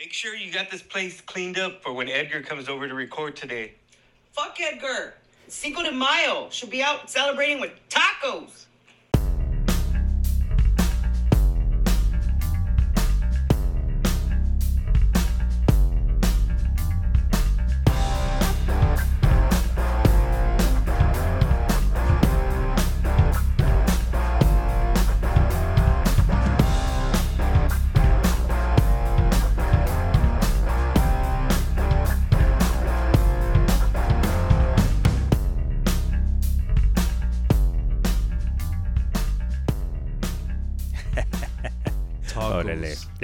Make sure you got this place cleaned up for when Edgar comes over to record today. Fuck Edgar. Cinco de Mayo. Should be out celebrating with tacos.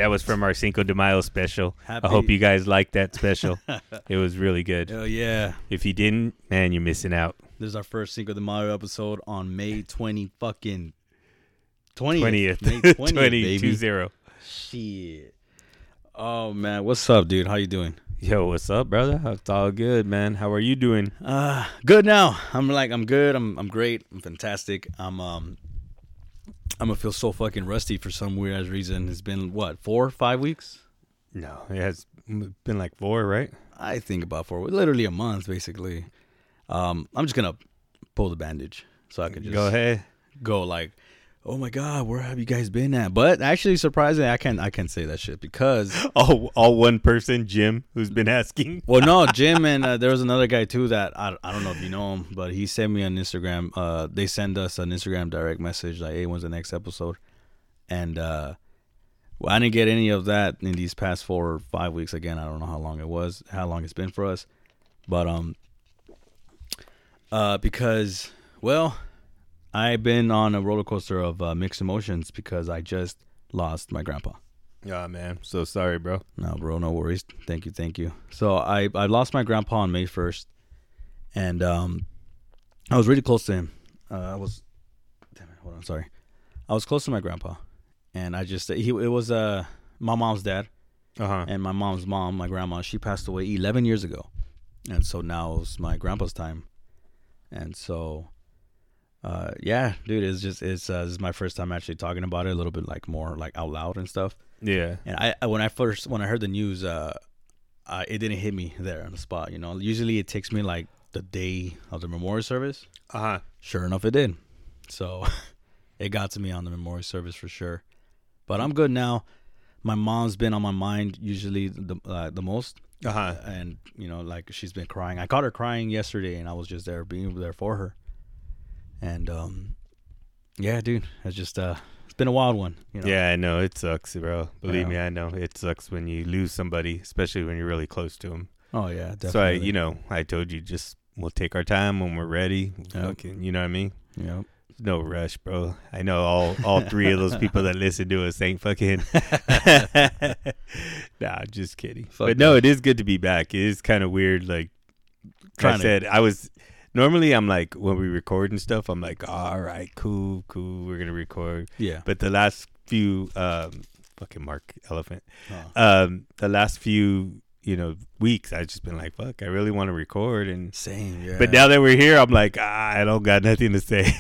That was from our Cinco de Mayo special. Happy- I hope you guys liked that special. it was really good. Oh yeah. If you didn't, man, you're missing out. This is our first Cinco de Mayo episode on May twenty fucking twentieth. Twentieth, May twenty two Shit. Oh man, what's up, dude? How you doing? Yo, what's up, brother? It's all good, man. How are you doing? Uh good now. I'm like I'm good. I'm I'm great. I'm fantastic. I'm um I'm gonna feel so fucking rusty for some weird ass reason. It's been what four, five weeks? No, it has been like four, right? I think about four, literally a month, basically. Um, I'm just gonna pull the bandage so I can just Go ahead. go like, oh my god, where have you guys been at? But actually, surprisingly, I can't I can't say that shit because All, all one person, Jim, who's been asking. well, no, Jim and uh, there was another guy too that I, I don't know if you know him, but he sent me on Instagram. Uh, they send us an Instagram direct message like, hey, when's the next episode? And uh, well, I didn't get any of that in these past four or five weeks. Again, I don't know how long it was, how long it's been for us, but um, uh, because well, I've been on a roller coaster of uh, mixed emotions because I just lost my grandpa. Oh man, so sorry, bro. No, bro, no worries. Thank you, thank you. So I I lost my grandpa on May first, and um, I was really close to him. Uh, I was, damn it, hold on, sorry. I was close to my grandpa, and I just he it was uh my mom's dad Uh huh. and my mom's mom, my grandma. She passed away 11 years ago, and so now it's my grandpa's time, and so. Uh yeah, dude, it's just it's uh, this is my first time actually talking about it a little bit like more like out loud and stuff. Yeah. And I I- when I first when I heard the news, uh, uh, it didn't hit me there on the spot. You know, usually it takes me like the day of the memorial service. Uh huh. Sure enough, it did. So it got to me on the memorial service for sure. But I'm good now. My mom's been on my mind usually the uh, the most, Uh huh. and you know, like she's been crying. I caught her crying yesterday, and I was just there being there for her. And um, yeah, dude, it's just uh, it's been a wild one. You know? Yeah, I know it sucks, bro. Believe Yeah. me, I know it sucks when you lose somebody, especially when you're really close to them. Oh yeah, definitely. So I, you know, I told you just we'll take our time when we're ready. Yep. Fucking, you know what I mean? Yeah. No rush, bro. I know all all three of those people that listen to us ain't fucking. nah, just kidding. Fuck but no, it is good to be back. It is kind of weird. Like I to- said, I was normally I'm like when we record and stuff, I'm like, all right, cool, cool, we're gonna record. Yeah. But the last few, um, fucking Mark Elephant, Oh. um, the last few, you know, weeks, I've just been like, fuck, I really want to record. And Same. Yeah. but now that we're here, I'm like, ah, I don't got nothing to say.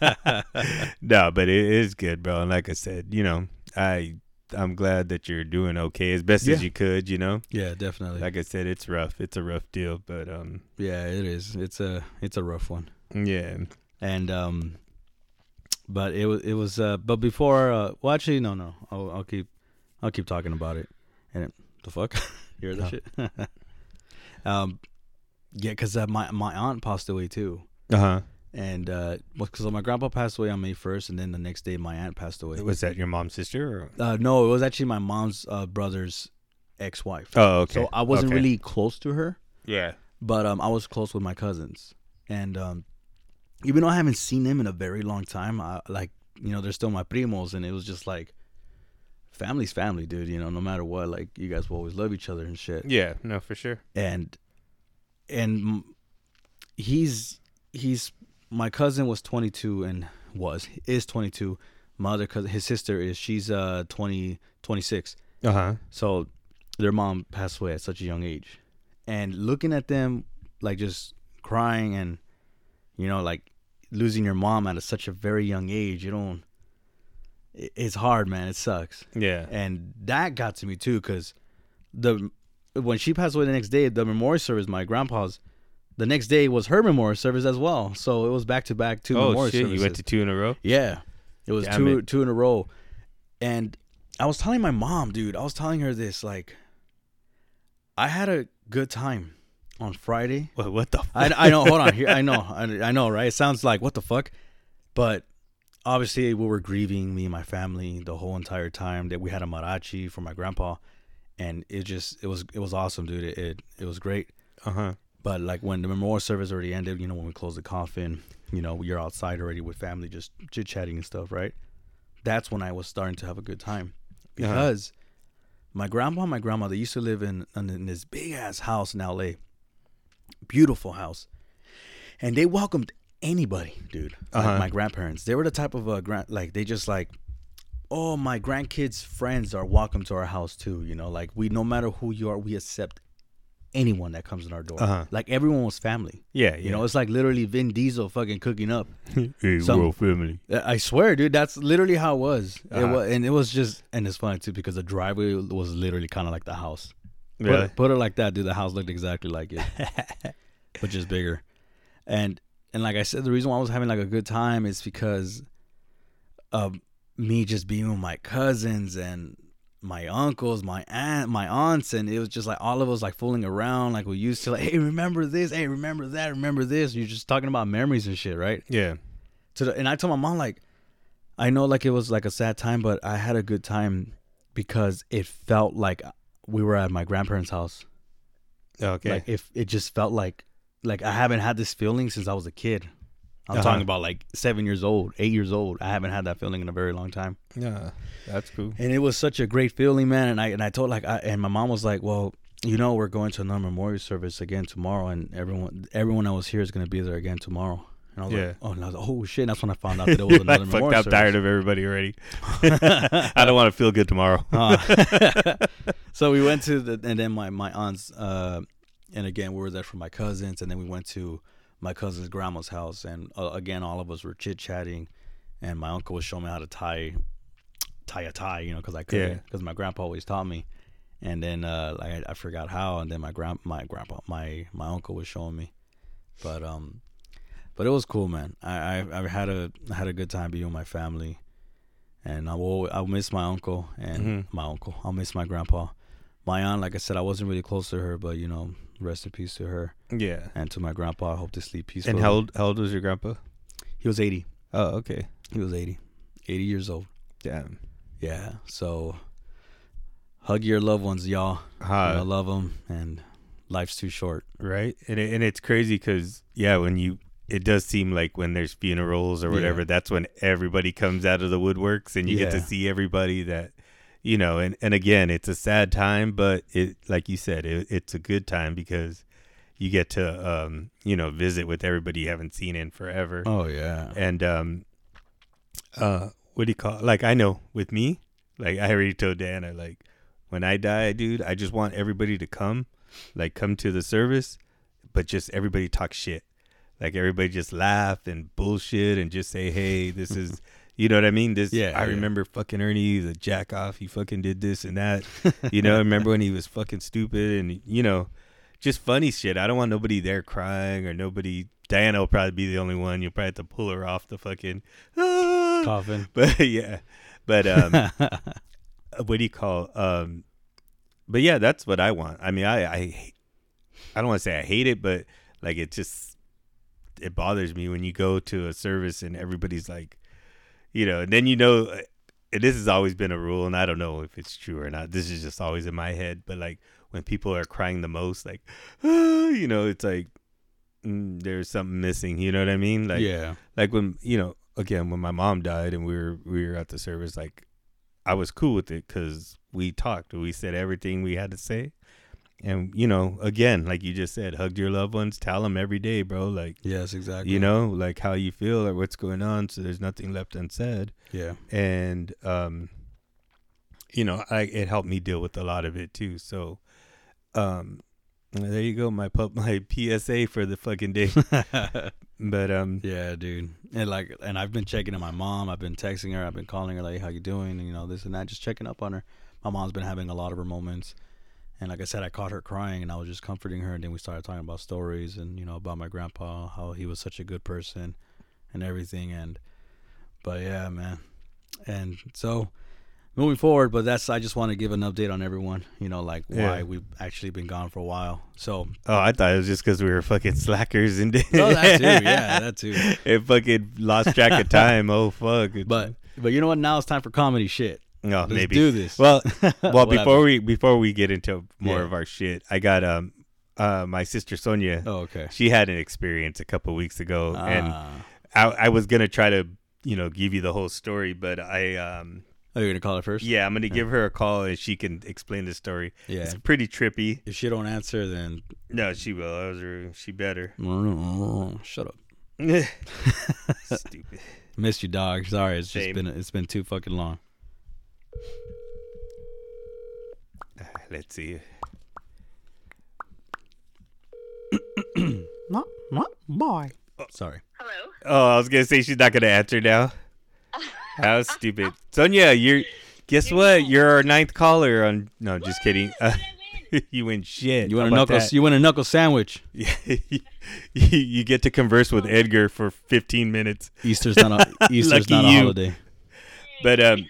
no, but it is good, bro. And like I said, you know, I I'm glad that you're doing okay as best as you could. You know, yeah, definitely. like I said, it's rough. It's a rough deal, but um, yeah, it is. It's a it's a rough one. yeah, And um, but it was it was uh, but before uh, well actually no no I'll I'll keep I'll keep talking about it. And it, the fuck, you hear that shit? um, yeah, because uh, my my aunt passed away too. uh huh. And uh, because my grandpa passed away on May first, and then the next day my aunt passed away. Was that your mom's sister? Or? Uh, no, it was actually my mom's uh, brother's ex-wife. Oh, okay. So I wasn't Okay. really close to her, Yeah. but um, I was close with my cousins, and um, even though I haven't seen them in a very long time, I like you know they're still my primos, and it was just like family's family, dude. You know, no matter what, like you guys will always love each other and shit. Yeah. No, for sure. And and he's he's my cousin was 22 and was is 22. My other cousin, his sister is she's uh 20 26. Uh huh. So their mom passed away at such a young age. And looking at them like just crying and you know like losing your mom at a, such a very young age, you don't it's hard, man. It sucks. Yeah. And that got to me too cuz the when she passed away the next day, the memorial service, my grandpa's, the next day was her memorial service as well. So it was back to back two oh memorial shit! services. You went to two in a row. Yeah, it was Damn two it. two in a row, and I was telling my mom, dude, I was telling her this like, I had a good time on Friday. What? What the? Fuck? I, I know. Hold on. Here, I know. I, I know. Right? It sounds like what the fuck, but obviously we were grieving me and my family the whole entire time that we had a mariachi for my grandpa, and it just it was it was awesome, dude. It it, it was great. Uh huh. But like when the memorial service already ended, you know, when we closed the coffin, you know, you're outside already with family, just chit chatting and stuff, right? That's when I was starting to have a good time because my grandpa and my grandma they used to live in in, in this big ass house in L.A. Beautiful house, and they welcomed anybody, dude. Like Uh-huh. my grandparents, they were the type of uh, grand like they just like. Oh, my grandkids' friends are welcome to our house too. You know, like we, no matter who you are, we accept anyone that comes in our door. Uh-huh. Like everyone was family. Yeah. You know, it's like literally Vin Diesel fucking cooking up. hey, some- world family. I swear, dude, that's literally how it was. Uh-huh. was, and it was just, and it's funny too because the driveway was literally kind of like the house. Put, Really? it, put it like that, dude. The house looked exactly like it, but just bigger. And and like I said, the reason why I was having like a good time is because of me just being with my cousins and my uncles, my aunt, my aunts, and it was just like all of us like fooling around like we used to. Like, hey, remember this? Hey, remember that? Remember this? You're just talking about memories and shit, right? Yeah. to the, and I told my mom like I know like it was like a sad time, but I had a good time because it felt like we were at my grandparents' house. Okay. Like if it just felt like like I haven't had this feeling since I was a kid. I'm Uh-huh. talking about like seven years old, eight years old. I haven't had that feeling in a very long time, yeah. That's cool. and it was such a great feeling, man. And I and I told like I and my mom was like, "Well, you know, we're going to another memorial service again tomorrow, and everyone everyone that was here is going to be there again tomorrow." And I was Yeah. like, "Oh, and I was like, oh shit!" And that's when I found out that it was another memorial service. I fucked memorial up, tired of everybody already. I don't want to feel good tomorrow. Uh, so we went to the and then my my aunts uh and again we were there for my cousins and then we went to my cousin's grandma's house and uh, again all of us were chit chatting and my uncle was showing me how to tie tie a tie you know because I couldn't Yeah. because my grandpa always taught me and then uh like I, I forgot how and then my grand my grandpa my my uncle was showing me but um but it was cool man I I, I had a I had a good time being with my family and I will I'll miss my uncle and Mhm. my uncle. I'll miss my grandpa. My aunt, like I said, I wasn't really close to her, but you know, rest in peace to her Yeah. and to my grandpa. I hope to sleep peacefully. And how old, how old was your grandpa? He was eighty. Oh, okay. He was 80. 80 years old. Damn. Yeah. So hug your loved ones, y'all. You know, love them, and life's too short. right? And it, and it's crazy because yeah, when you it does seem like when there's funerals or Yeah. whatever, that's when everybody comes out of the woodworks and you get to see everybody that you know. And and again, it's a sad time, but it like you said, it, it's a good time because you get to um you know visit with everybody you haven't seen in forever. Oh yeah. And um, uh, what do you call? Like I know with me, like I already told Diana, like when I die, dude, I just want everybody to come, like come to the service, but just everybody talk shit, like everybody just laugh and bullshit and just say, hey, this is. You know what I mean? This Yeah, I yeah. remember fucking Ernie, the jack off. He fucking did this and that. You know, I remember when he was fucking stupid and you know, just funny shit. I don't want nobody there crying or nobody. Diana will probably be the only one. You'll probably have to pull her off the fucking. "Ah." Coffin. But yeah, but um, what do you call um? But yeah, that's what I want. I mean, I I, I don't want to say I hate it, but like it just it bothers me when you go to a service and everybody's like, you know, and then you know. And this has always been a rule, and I don't know if it's true or not. This is just always in my head. But like when people are crying the most, like, ah, you know, it's like mm, there's something missing. You know what I mean? Like, yeah. like when you know again when my mom died and we were we were at the service like i was cool with it because we talked we said everything we had to say and you know again like you just said hug your loved ones tell them every day bro like Yes, exactly. you know like how you feel or what's going on so there's nothing left unsaid Yeah. and um you know i it helped me deal with a lot of it too so um there you go my pub my psa for the fucking day but um Yeah, dude. And like, and I've been checking on my mom. I've been texting her. I've been calling her like, "How you doing?" And, you know, this and that. Just checking up on her. My mom's been having a lot of her moments, And like I said, I caught her crying, and I was just comforting her. And then we started talking about stories, and you know about my grandpa, how he was such a good person, and everything. And but yeah, man. And so moving forward, but that's I just want to give an update on everyone. You know, like why we've actually been gone for a while. So Oh, I thought it was just because we were fucking slackers and oh, that too, yeah, that too. it fucking lost track of time. Oh fuck! But but you know what? Now it's time for comedy shit. No, Let's maybe do this. Well, well, before we before we get into more Yeah. of our shit, I got um uh my sister Sonia. Oh, okay. She had an experience a couple weeks ago, and Ah. I, I was gonna try to you know give you the whole story, but I um oh, you're gonna call her first? yeah I'm gonna give her a call and she can explain the story. Yeah. It's pretty trippy. If she don't answer, then No, she will. I was she better. shut up. Stupid. Missed you, dog. Sorry, it's just been it's been too fucking long. Uh, Let's see. Not not boy. Sorry. Hello. Oh, I was gonna say she's not gonna answer now. How stupid, Sonia! You're guess what? You're our ninth caller on. No, just kidding. Uh, you win shit. You want a How about knuckle? that? You want a knuckle sandwich? you, you get to converse with Edgar for 15 minutes. Easter's not a, Easter's Lucky not a you. holiday. But um,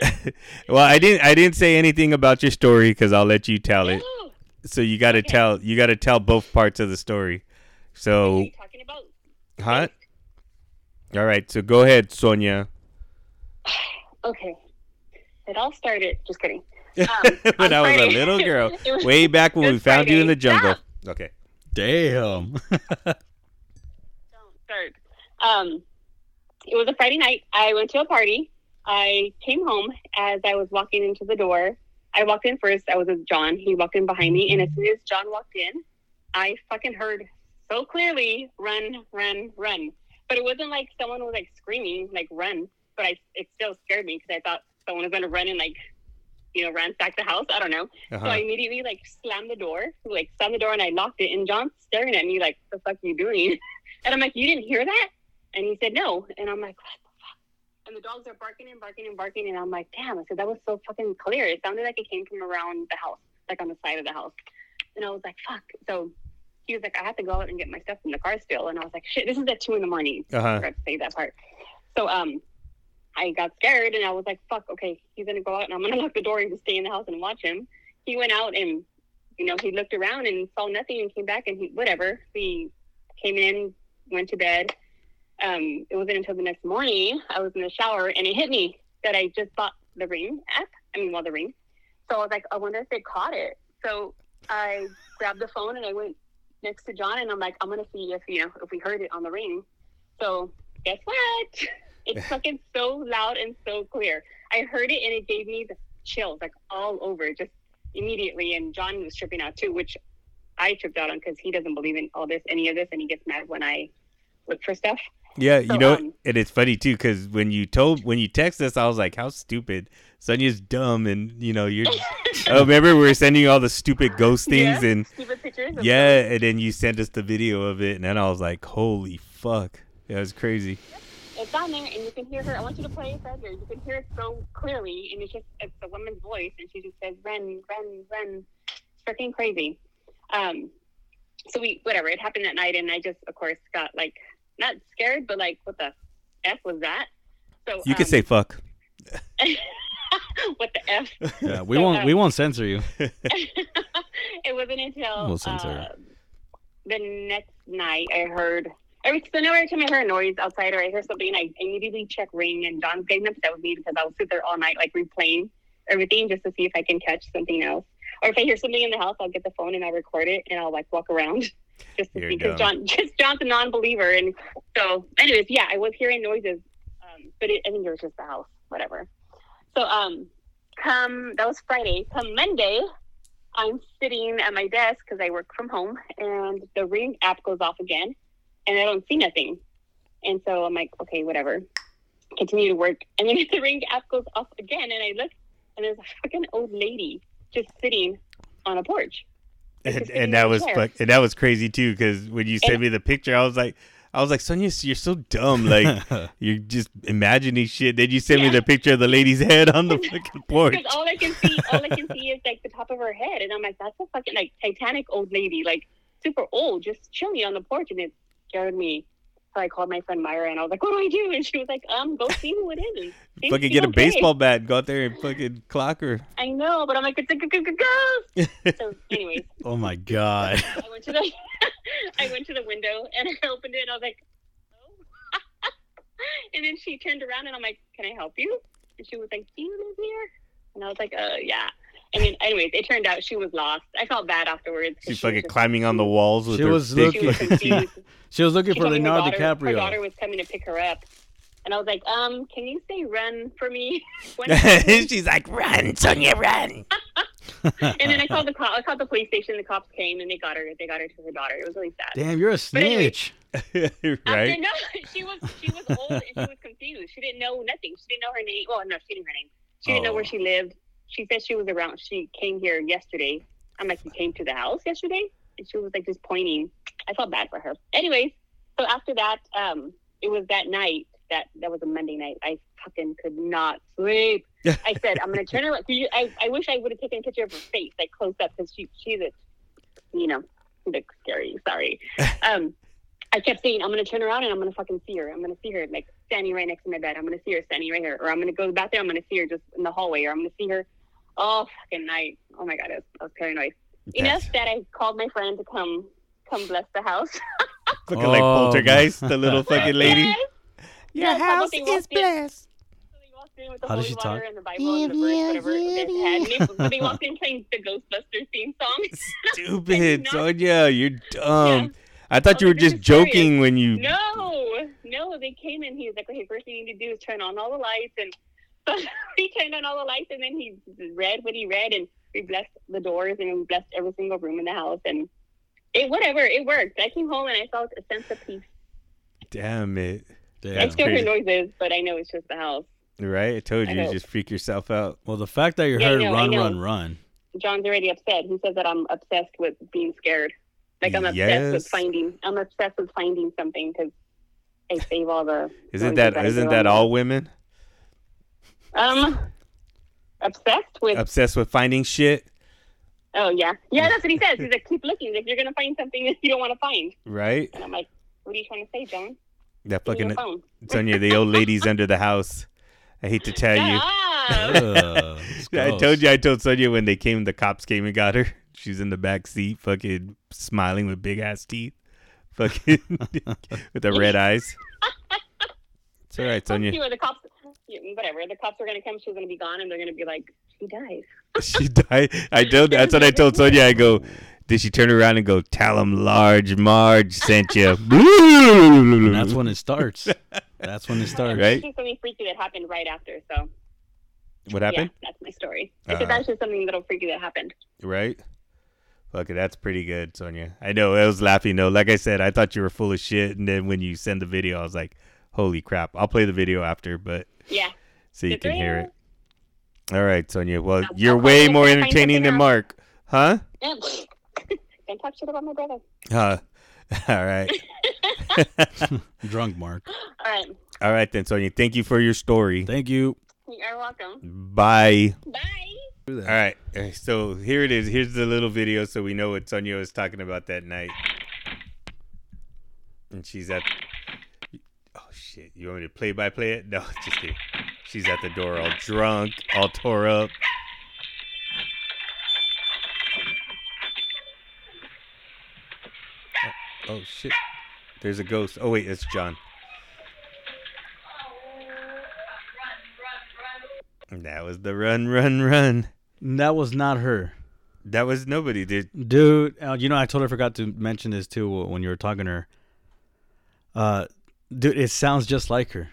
well, I didn't. I didn't say anything about your story because I'll let you tell it. So you got to tell. You got to tell both parts of the story. what are So, you talking about? huh? All right. So go ahead, Sonia. Okay. It all started. Just kidding. when I was a little girl, was- way back when it we was found you in the jungle. Stop. Okay. Damn. Don't start. Um, it was a Friday night. I went to a party. I came home as I was walking into the door. I walked in first. I was with John. He walked in behind me, and as soon as John walked in, I fucking heard so clearly, "Run, run, run!" But it wasn't like someone was like screaming, like "Run!" But I, it still scared me because I thought someone was gonna run and like, you know, ransack the house. I don't know. So I Uh-huh. immediately like slammed the door, like slammed the door, and I locked it. And John's staring at me like, what "The fuck are you doing?" And I'm like, "You didn't hear that?" And he said, "No." And I'm like, "What the fuck?" And the dogs are barking and barking and barking, and I'm like, "Damn!" I said, "That was so fucking clear. It sounded like it came from around the house, like on the side of the house." And I was like, "Fuck!" So he was like, "I have to go out and get my stuff from the car still." And I was like, "Shit, this is at two in the morning." I Uh-huh. forgot to say that part. So um, I got scared and I was like, "Fuck, okay, he's gonna go out and I'm gonna lock the door and just stay in the house and watch him." He went out and you know he looked around and saw nothing and came back and he whatever. We came in, went to bed. Um, it wasn't until the next morning I was in the shower and it hit me that I just bought the ring app. I mean, well, the ring. So I was like, I wonder if they caught it. So I grabbed the phone and I went next to John and I'm like, I'm gonna see if you know if we heard it on the ring. So guess what? It's fucking so loud and so clear. I heard it and it gave me the chills like all over just immediately. And John was tripping out too, which I tripped out on because he doesn't believe in all this, any of this, and he gets mad when I look for stuff. Yeah, you know, um, and it's funny too because when you told when you text us, I was like, "How stupid!" Sonia's dumb, and you know, you're. oh, remember we were sending you all the stupid ghost things, Yeah, and stupid pictures. yeah, and then you sent us the video of it, and then I was like, "Holy fuck!" that was crazy. it's on there and you can hear her. I want you to play it here. You can hear it so clearly, and it's just it's a woman's voice, and she just says, "Run, run, run!" It's freaking crazy. Um, so we whatever it happened that night, and I just of course got like not scared, but like, what the f was that? So You can um, say "fuck." what the f? Yeah, we So, won't um, we won't censor you. it wasn't until We'll censor uh, the next night I heard every so now every time I heard a noise outside or I hear something, I immediately check ring and John's getting upset with me because I'll sit there all night like replaying everything just to see if I can catch something else. Or if I hear something in the house, I'll get the phone and I'll record it and I'll like walk around just You're because dumb. John just John's a non-believer and so anyways, yeah, I was hearing noises, um, but it, I think it was just the house, whatever. So um, come that was Friday. Come Monday, I'm sitting at my desk because I work from home, and the ring app goes off again, and I don't see nothing. And so I'm like, okay, whatever. Continue to work, and then the ring app goes off again, and I look, and there's a fucking old lady just sitting on a porch. And, and that was fuck, and that was crazy too because when you sent And- me the picture, I was like, I was like, Sonia, you're so dumb. Like you're just imagining shit. Then you sent me the picture of the lady's head on the fucking porch. Because all I can see, all I can see is like the top of her head, and I'm like, that's a fucking like Titanic old lady, like super old, just chilling on the porch, and it scared me. So I called my friend Myra, and I was like, "What do I do?" And she was like, "Um, go see who it is." Fucking get a okay." baseball bat, and go out there and fucking clock her. I know, but I'm like, "It's a ghost." so, anyways, Oh my god. I went to the, I went to the window and I opened it, and I was like, "Oh," and then she turned around, and I'm like, "Can I help you?" And she was like, "Do you live here?" And I was like, "Uh, yeah." And then, anyways, it turned out she was lost. I felt bad afterwards. 'cause She's she was fucking just- climbing on the walls with She her was big She was fucking confused. She was looking She for told her Leonardo daughter, Her daughter was coming to pick her up, and I was like, "Um, can you say run for me?" She's like, run, Sonia, run. And then I called the cop. I called the police station. The cops came and they got her. They got her to her daughter. It was really sad. Damn, you're a anyway, snitch. After, right? no, she was she was old and she was confused. She didn't know nothing. She didn't know her name. Well, no, she didn't know her name. She didn't know Oh. where she lived. She said she was around. She came here yesterday. I'm like, you came to the house yesterday, and she was like just pointing. I felt bad for her. Anyways, so after that, um, it was that night. That that was a Monday night. I fucking could not sleep. I said, I'm gonna turn around. You- I, I wish I would have taken a picture of her face, like close up, because she she's a, you know, she looks scary. Sorry. Um, I kept saying, I'm gonna turn around and I'm gonna fucking see her. I'm gonna see her like standing right next to my bed. I'm gonna see her standing right here, or I'm gonna go back there. I'm gonna see her just in the hallway, or I'm gonna see her all fucking night. Oh my god, I was, I was paranoid enough that I called my friend to come come bless the house. fucking like Oh, poltergeist, the little fucking lady. Yes. Your Yes, how house is blessed. So they walked in with the How does she water talk? and the Bible and the verse, whatever they had. And they, they walked in playing the Ghostbusters theme song. Stupid, Sonia, you're dumb. Yeah. I thought you Oh, were just is serious. joking when you. No, no, they came in. He was like, okay, first thing you need to do is turn on all the lights. And so he turned on all the lights and then he read what he read and we blessed the doors and we blessed every single room in the house. And it, whatever, it worked. I came home and I felt a sense of peace. Damn it! I Damn. still hear noises, but I know it's just the house. Right? I told I you, you know. just freak yourself out. Well, the fact that you Yeah, I heard know, run, run, run. John's already upset. He says that I'm obsessed with being scared. Like I'm obsessed Yes. with finding. I'm obsessed with finding something because I save all the. Isn't noises that I isn't that on- all women Um, obsessed with. obsessed with finding shit? oh yeah, yeah. That's what he says. He's like, keep looking. Like you're gonna find something that you don't want to find. Right? And I'm like, what are you trying to say, John? That Give me fucking your phone. Sonia, the old ladies under the house. I hate to tell you. Shut up. Ugh, I told you. I told Sonia when they came, the cops came and got her. She's in the back seat, fucking smiling with big ass teeth, fucking with the red eyes. It's all right, Sonia. You the cops. Whatever. The cops are gonna come. She's gonna be gone, and they're gonna be like, she died. She died. I told. That's what I told Sonia. I go. Did she turn around and go? Tell him Large Marge sent you. And that's when it starts. That's when it starts. Right? It's just something freaky that happened right after. So What happened? Yeah, that's my story. Because Uh-huh. that's just something little freaky that happened. Right? Fuck it, that's pretty good, Sonia. I know I was laughing though. Like I said, I thought you were full of shit, and then when you send the video, I was like, "Holy crap!" I'll play the video after, but Yeah. so you can hear it. All right, Sonia. Well, I'll- you're I'll way more if I find entertaining than Mark, huh? Yeah. Don't talk shit about my brother. Huh. All right. Drunk Mark. All right. All right then, Sonia. Thank you for your story. Thank you. You're welcome. Bye. Bye. All right. So here it is. Here's the little video so we know what Sonia was talking about that night. And she's at. Oh, shit. You want me to play by play it? No, just kidding. She's at the door all drunk, all tore up. Oh, shit. There's a ghost. Oh, wait. It's John. That was the run, run, run. That was not her. That was nobody, dude. Dude, uh, you know, I totally forgot to mention this too when you were talking to her. Uh, dude, it sounds just like her.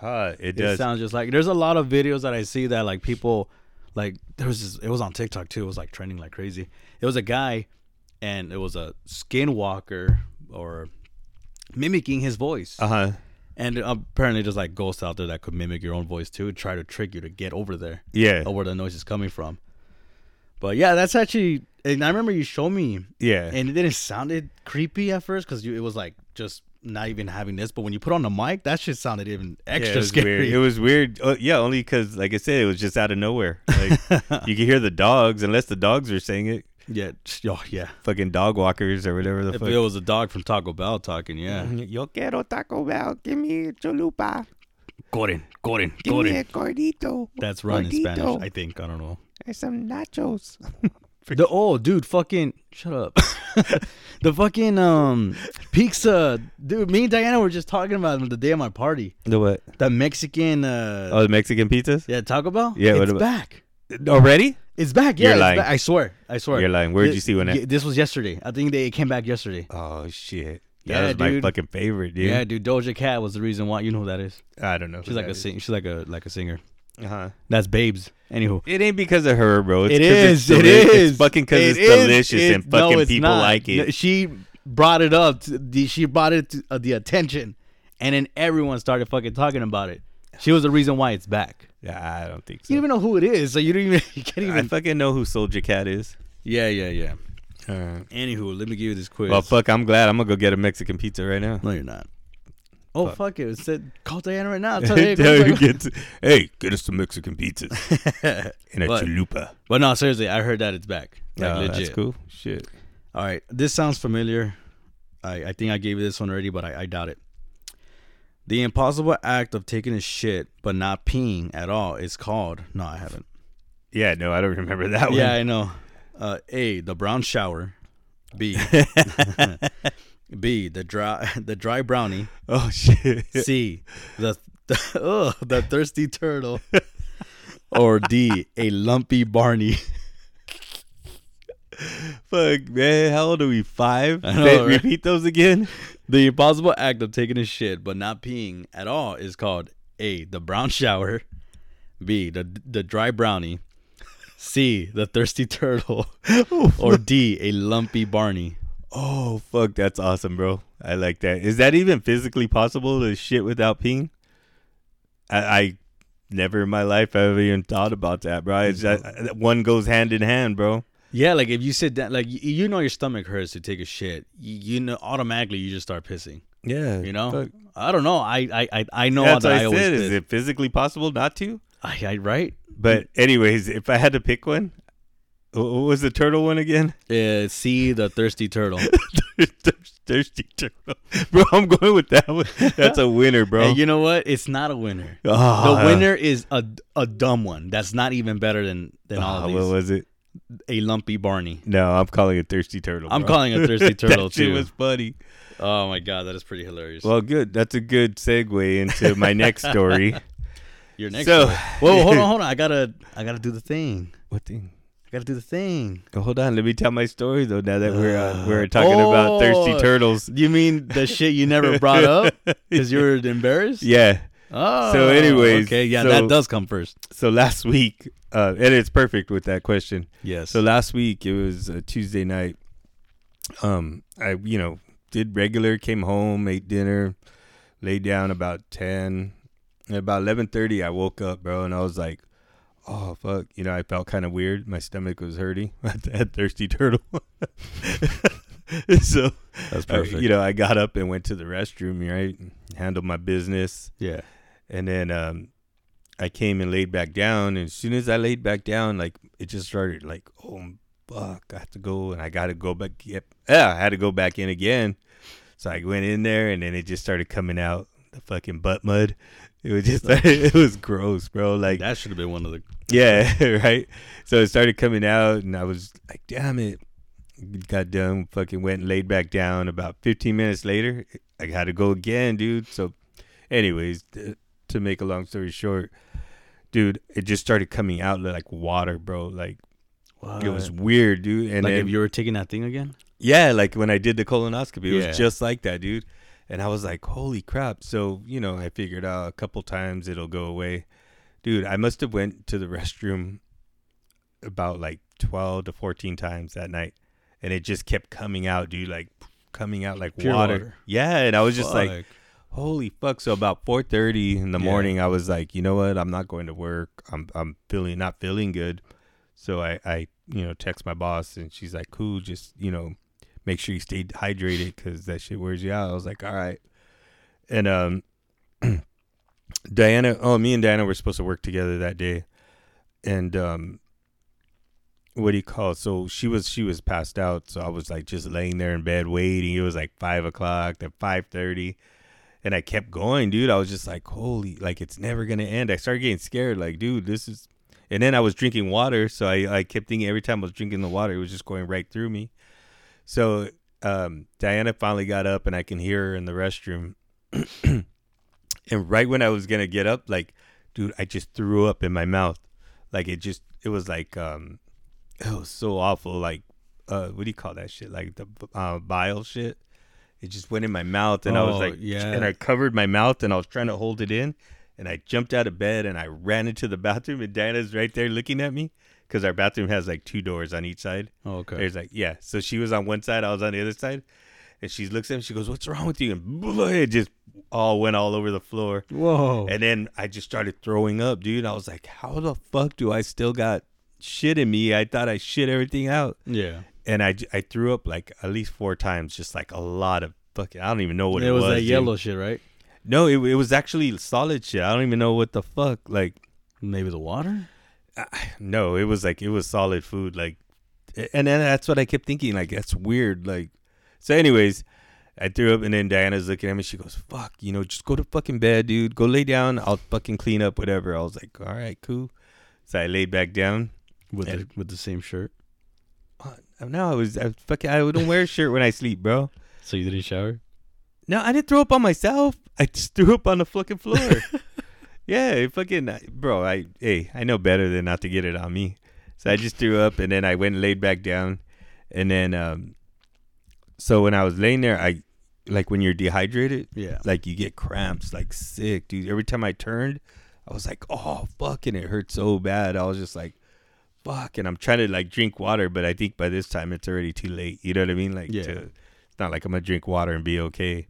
Ah, it It does. sounds just like. There's a lot of videos that I see that like people, like there was this, it was on TikTok too. It was like trending like crazy. It was a guy, and it was a skinwalker or mimicking his voice. uh huh. And apparently, there's like ghosts out there that could mimic your own voice too, try to trick you to get over there, Yeah. or where the noise is coming from. But yeah, that's actually. And I remember you showed me, Yeah. and it didn't sounded creepy at first because it was like just not even having this, but when you put on the mic, that shit sounded even Yeah, extra it was scary. Weird. It was weird. Oh, yeah, only because, like I said, it was just out of nowhere. Like you could hear the dogs, unless the dogs are saying it. yeah, oh yeah. Fucking dog walkers or whatever the If fuck. it was a dog from Taco Bell talking, yeah. Yo quiero Taco Bell. Give me chalupa. Corin, Corin, Give me a gordito. That's run in Spanish, I think. I don't know. And some nachos. The oh, dude, fucking shut up. The fucking um pizza, dude. Me and Diana were just talking about it the day of my party. The what? The Mexican, uh, Oh, the Mexican pizzas? yeah, Taco Bell. Yeah, what it's about- back. Already? It's back. Yeah, You're it's lying. back. I swear. I swear. You're lying. Where'd Thi- you see when it? This was yesterday. I think they came back yesterday. Oh shit. That Yeah, was my dude. fucking favorite, dude. Yeah, dude. Doja Cat was the reason why. You know who that is? I don't know. She's like a sing. She's like a like a singer. Uh-huh. That's Babes. Anywho, It ain't because of her, bro. It's it is. It's deli- is. It's fucking because It it's is. delicious It- and fucking no, people not. like No, it. She brought it up. To the, she brought it to uh, the attention, and then everyone started fucking talking about it. She was the reason why it's back. Yeah, I don't think so. You don't even know who it is, so you don't even. You can't I fucking know who Soldier Cat is. yeah, yeah, yeah. Alright. Anywho, let me give you this quiz. Well, fuck. I'm glad. I'm gonna go get a Mexican pizza right now. No, you're not. Oh Fuck. fuck, it! It said call Diana right now. Tell her, hey, Tell come her back. get to- hey, get us some Mexican pizzas and a But- chalupa. But no, seriously, I heard that it's back. Like legit. That's cool. Shit. All right, this sounds familiar. I, I think I gave you this one already, but I, I doubt it. The impossible act of taking a shit but not peeing at all is called. No, I haven't. Yeah, no, I don't remember that one. Yeah, I know. Uh, A. The brown shower. B. B. The dry the dry brownie. oh shit. C. The the, ugh, the thirsty turtle. Or D. A lumpy Barney. Fuck, man. How old are we? Five. I know, right? Repeat those again. The impossible act of taking a shit but not peeing at all is called A. The brown shower. B. The the dry brownie. C. The thirsty turtle. or D. A lumpy Barney. Oh fuck, that's awesome, bro. I like that. Is that even physically possible to shit without peeing? I, I never in my life have even thought about that, bro. It's that, that one goes hand in hand, bro. Yeah, like if you sit down, like you know your stomach hurts to take a shit, you, you know automatically you just start pissing. Yeah, You know, fuck. I don't know. I I I, know that's that what I, I, always said. piss. Is it physically possible not to? I, I right. But anyways, if I had to pick one, what was the turtle one again? Yeah, see The thirsty turtle. Thirsty turtle, bro. I'm going with that one. That's a winner, bro. And you know what? It's not a winner. Ah, The winner is a, a dumb one. That's not even better than than all ah, of what was it? A lumpy Barney. No, I'm calling it thirsty turtle. I'm calling it thirsty turtle, that too. was funny. Oh my god, that is pretty hilarious. Well, good. That's a good segue into my next story. Your next. so- story. whoa, hold on, hold on. I gotta, I gotta do the thing. what thing? Gotta do the thing. Oh, hold on. Let me tell my story though. Now that we're uh, we're talking about thirsty Oh. turtles. You mean the shit you never brought up because you were embarrassed? Yeah. Oh. So anyways, okay, yeah, so- that does come first. So last week, uh, and it's perfect with that question. Yes. So last week it was a Tuesday night. Um, I you know did regular, came home, ate dinner, laid down about ten. At about eleven thirty, I woke up, bro, and I was like, "Oh fuck!" You know, I felt kind of weird. My stomach was hurting. Had thirsty turtle. so That's perfect. you know, I got up and went to the restroom, right? Handled my business. yeah. And then um, I came and laid back down. And as soon as I laid back down, like it just started like, oh fuck, I have to go, and I got to go back. Yep, yeah, I had to go back in again. So I went in there, and then it just started coming out the fucking butt mud. It was just it was gross, bro. Like that should have been one of the. yeah, right. So it started coming out, and I was like, "Damn it!" Got done, fucking went and laid back down. About 15 minutes later, I had to go again, dude. So, anyways, th- to make a long story short, dude, it just started coming out like water, bro. Like it was weird, dude. And like then, if you were taking that thing again. yeah, like when I did the colonoscopy, it Yeah. was just like that, dude. And I was like, holy crap. So, you know, I figured out a couple times it'll go away. Dude, I must have went to the restroom about like 12 to 14 times that night. And it just kept coming out, dude, like coming out like water. water. Yeah, and I was just like, holy fuck. So about 4:30 in the Yeah. morning, I was like, you know what? I'm not going to work. I'm I'm feeling not feeling good. So I I you know text my boss and she's like, cool, just you know make sure you stay hydrated because that shit wears you out. I was like, all right. and um, Diana. Oh, me and Diana were supposed to work together that day, and um, what do you call? It? So she was she was passed out. So I was like just laying there in bed waiting. It was like five o'clock, then five thirty, and I kept going, dude. I was just like, holy, like it's never gonna end. I started getting scared, like, dude, this is. And then I was drinking water, so I I kept thinking every time I was drinking the water, it was just going right through me. So um, Diana finally got up, and I can hear her in the restroom. and right when I was gonna get up, like, dude, I just threw up in my mouth. Like it just, it was like, um, it was so awful. Like, uh, what do you call that shit? Like the uh, bile shit. It just went in my mouth, and I was Oh, like, yeah. and I covered my mouth, and I was trying to hold it in, and I jumped out of bed, and I ran into the bathroom, and Diana's right there looking at me, because our bathroom has like two doors on each side. Oh, okay. There's like, yeah. So she was on one side, I was on the other side. And she looks at me, she goes, What's wrong with you? And it just all went all over the floor. Whoa. And then I just started throwing up, dude. I was like, How the fuck do I still got shit in me? I thought I shit everything out. yeah. And I I threw up like at least four times, just like a lot of fucking, I don't even know what it it, was It was. that dude. yellow shit, right? No, it, it was actually solid shit. I don't even know what the fuck. Like, Maybe the water. no, it was like it was solid food. Like, and then that's what I kept thinking. Like, that's weird. Like, so, anyways, I threw up, and then Diana's looking at me. She goes, "Fuck, you know, just go to fucking bed, dude. Go lay down. I'll fucking clean up, whatever." I was like, "All right, cool." So I laid back down. with the with the same shirt. Uh, No, I was I fucking I don't wear a shirt when I sleep, bro. So you didn't shower? No, I didn't throw up on myself. I just threw up on the fucking floor. yeah, fucking bro. I hey, I know better than not to get it on me. So I just threw up, and then I went and laid back down, and then um, so when I was laying there, I like when you're dehydrated, Yeah. like you get cramps, like sick, dude. Every time I turned, I was like, oh fucking, it hurt so bad. I was just like, fuck, and I'm trying to like drink water, but I think by this time it's already too late. You know what I mean? Like, Yeah. to, it's not like I'm gonna drink water and be okay.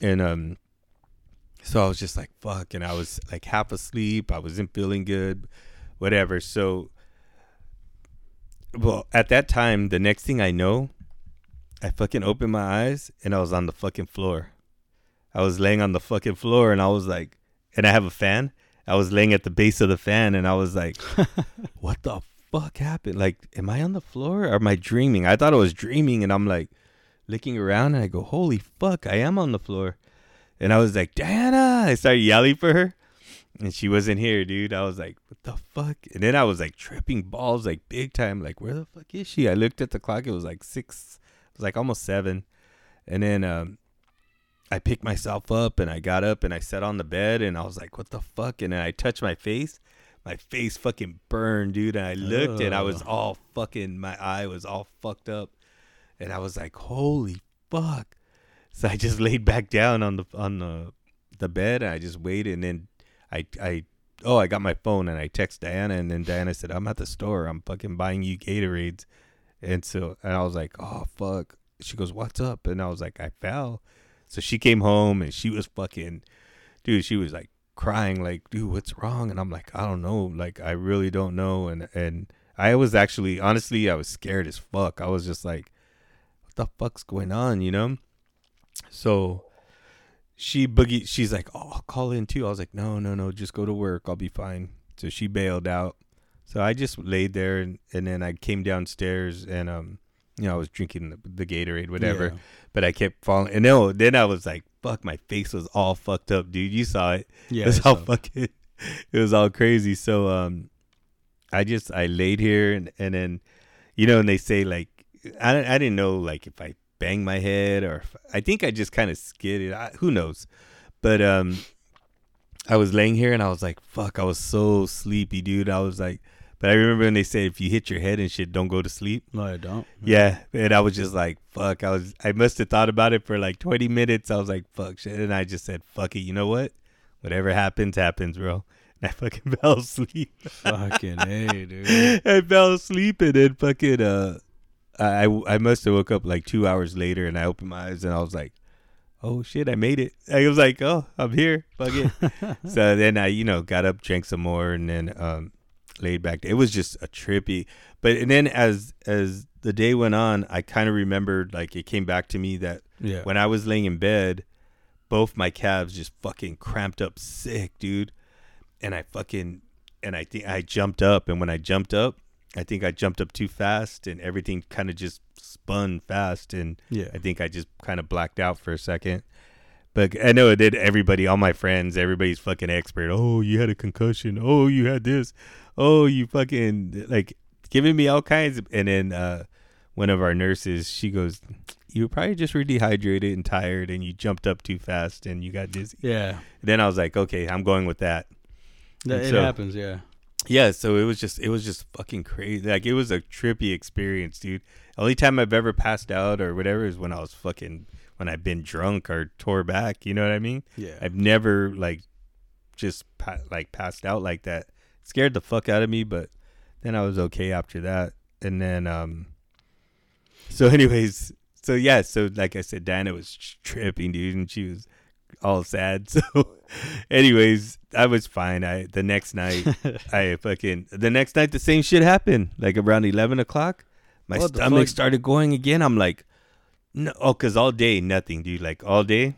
And um, so I was just like, fuck, and I was like half asleep. I wasn't feeling good, whatever. So, well, at that time, the next thing I know, I fucking opened my eyes and I was on the fucking floor. I was laying on the fucking floor and I was like, and I have a fan. I was laying at the base of the fan and I was like, what the fuck happened? Like, am I on the floor or am I dreaming? I thought I was dreaming and I'm like looking around and I go, holy fuck, I am on the floor. And I was like, Diana. I started yelling for her and she wasn't here, dude. I was like, what the fuck? And then I was like tripping balls, like big time. Like, where the fuck is she? I looked at the clock. It was like six, it was like almost seven. And then um, I picked myself up and I got up and I sat on the bed and I was like, what the fuck? And then I touched my face. My face fucking burned, dude. And I looked and I was all fucking, my eye was all fucked up. And I was like, holy fuck. So I just laid back down on the on the the bed and I just waited and then I I oh I got my phone and I text Diana and then Diana said I'm at the store. I'm fucking buying you Gatorades. And so and I was like oh fuck. She goes what's up? And I was like I fell. So she came home and she was fucking dude she was like crying like dude what's wrong? And I'm like I don't know. Like I really don't know. And and I was actually honestly I was scared as fuck. I was just like what the fuck's going on? You know so she boogie she's like oh i'll call in too. I was like no no no just go to work. I'll be fine. So she bailed out. So i just laid there and, and then i came downstairs and um you know i was drinking the, the gatorade whatever Yeah. but i kept falling and no then i was like fuck my face was all fucked up dude. You saw it. Yeah. it was all fucking it was all crazy. So um i just i laid here and and then you know and they say like i, I didn't know like if i banged my head or i think i just kind of skidded I, who knows but um i was laying here and i was like fuck i was so sleepy dude i was like but i remember when they said if you hit your head and shit don't go to sleep No, I don't. yeah, and I was just like, "Fuck!" I was, I must have thought about it for like twenty minutes. I was like, "Fuck shit," and I just said, "Fuck it." You know what? Whatever happens, happens, bro. And I fucking fell asleep. Fucking hey, dude. I fell asleep, and then fucking uh, I I must have woke up like two hours later, and I opened my eyes, and I was like, "Oh shit, I made it!" I was like, "Oh, I'm here." Fuck it. so then I, you know, got up, drank some more, and then um, laid back. It was just a trippy. But and then as as the day went on, I kind of remembered like it came back to me that Yeah. when I was laying in bed, both my calves just fucking cramped up sick, dude. And I fucking and I think I jumped up, and when I jumped up, I think I jumped up too fast, and everything kind of just spun fast, and Yeah. I think I just kind of blacked out for a second. But I know it did. Everybody, all my friends, everybody's fucking expert. Oh, you had a concussion. Oh, you had this. Oh, you fucking like giving me all kinds. Of, and then uh, one of our nurses, she goes, "You were probably just really dehydrated and tired, and you jumped up too fast, and you got dizzy." Yeah. then I was like, "Okay, I'm going with that." That, And it so- happens. Yeah. Yeah, so it was just it was just fucking crazy. Like it was a trippy experience, dude. Only time I've ever passed out or whatever is when I was fucking when I've been drunk or tore back. You know what I mean? Yeah. I've never like just pa- like passed out like that. scared the fuck out of me, but then I was okay after that. And then um so anyways, so yeah, so like I said Diana was tripping, dude, and she was all sad. So anyways, I was fine. I the next night I fucking the next night the same shit happened. Like around eleven o'clock. My What stomach started going again. I'm like no oh, cause all day nothing, dude. Like all day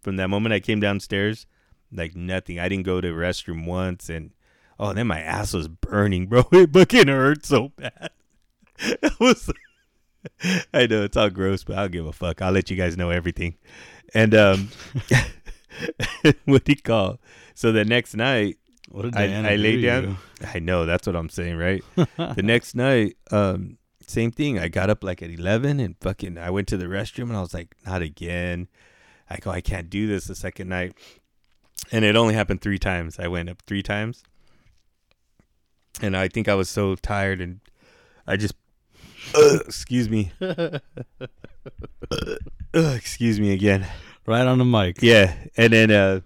from that moment I came downstairs, like nothing. I didn't go to the restroom once, and oh, then my ass was burning, bro. It fucking hurt so bad. it was. I know it's all gross, but I'll give a fuck. I'll let you guys know everything. And um, what do you call? So the next night, What I, I lay down. you? I know that's what I'm saying, right? the next night, um, same thing. I got up like at eleven and fucking I went to the restroom and I was like, not again. I go, I can't do this the second night. And it only happened three times. I went up three times. And I think I was so tired and I just excuse me. Ugh, excuse me again. Right on the mic. Yeah. And then uh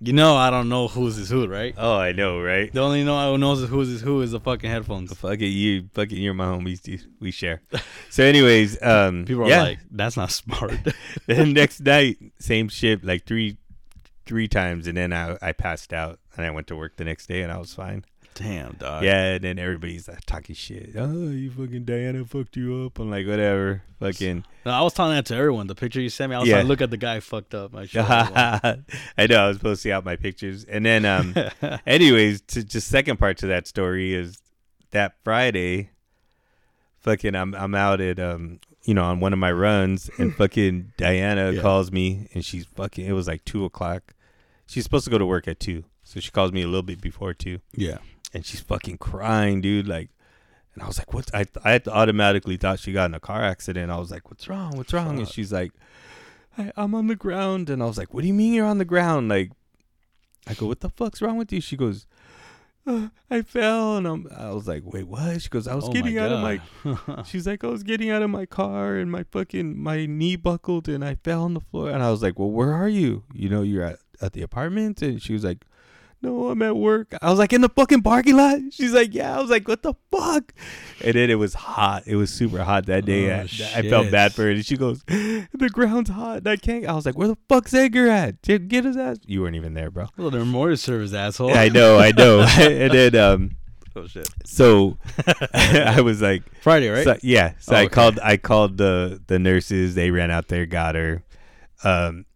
You know I don't know who's is who, right? oh I know, right? The only know who knows who's is who is the fucking headphones. Fuck it, you fucking you're my homies, dude. We share. So anyways, um People are yeah. like, that's not smart. then next night, same shit, like three three times and then I I passed out and I went to work the next day and I was fine. Damn, dog. yeah, and then everybody's like talking shit. Oh, you fucking Diana fucked you up. I'm like, whatever. Fucking No, I was telling that to everyone. The picture you sent me, I was Yeah. like, look at the guy fucked up. I. I know I was posting out my pictures. And then um anyways, to just second part to that story is that Friday, fucking I'm I'm out at um you know on one of my runs and fucking Diana Yeah. calls me and she's fucking it was like two o'clock. She's supposed to go to work at two, so she calls me a little bit before too. yeah. and she's fucking crying, dude. Like, and I was like, "What?" I I automatically thought she got in a car accident. I was like, "What's wrong? What's wrong?" And she's like, I, "I'm on the ground," and I was like, "What do you mean you're on the ground?" Like, I go, "What the fuck's wrong with you?" She goes, uh, "I fell," and I'm, I was like, "Wait, what?" She goes, "I was Oh getting out of my." She's like, "I was getting out of my car, and my fucking my knee buckled, and I fell on the floor." And I was like, "Well, where are you? You know, you're at at the apartment?" And she was like. No, I'm at work. I was like in the fucking parking lot. She's like, yeah. I was like, what the fuck? And then it was hot. It was super hot that day. Oh, I, I felt bad for her. And she goes, the ground's hot. and I can't. I was like, where the fuck's Edgar at? Get his ass. You weren't even there, bro. well, they're more service asshole. I know, I know. and then um, oh shit. so I was like, Friday, right? so- yeah. So Oh, I okay. called. I called the the nurses. They ran out there, got her. Um,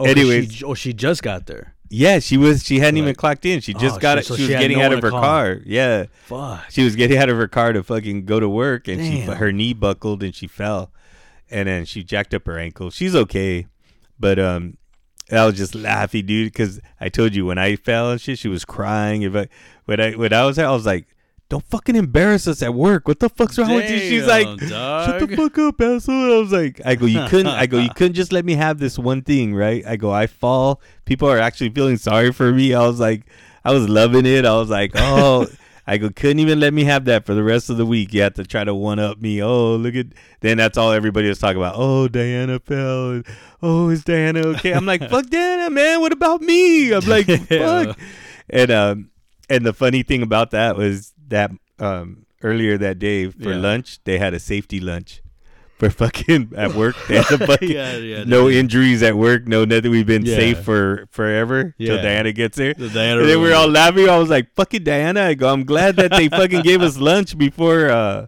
oh, anyways. she, oh, she just got there. Yeah, she was. She hadn't even clocked in. She just Oh, got she- it. so she was getting no out of her car. Yeah. Fuck. She was getting out of her car to fucking go to work, and she her knee buckled and she fell, and then she jacked up her ankle. She's okay, but um, I was just laughing, dude, because I told you when I fell and shit, she was crying. If I when I when I was there, I was like, "Don't fucking embarrass us at work. What the fuck's wrong with you?" She's like, Damn, Shut the fuck up, asshole. I was like, I go, you couldn't, I go, you couldn't just let me have this one thing, right? I go, I fall. People are actually feeling sorry for me. I was like, I was loving it. I was like, oh, I go, couldn't even let me have that for the rest of the week. You have to try to one up me. Oh, look at, then that's all everybody was talking about. Oh, Diana fell. Oh, is Diana okay? I'm like, fuck Diana, man. What about me? I'm like, fuck. And, um, and the funny thing about that was that, um, earlier that day for Yeah. lunch, they had a safety lunch for fucking at work. They had a fucking yeah, yeah. no yeah. injuries at work, no nothing. We've been Yeah. safe for forever till Diana gets here. The Diana And then we were all laughing. I was like, "Fucking Diana!" I go, "I'm glad that they fucking gave us lunch before uh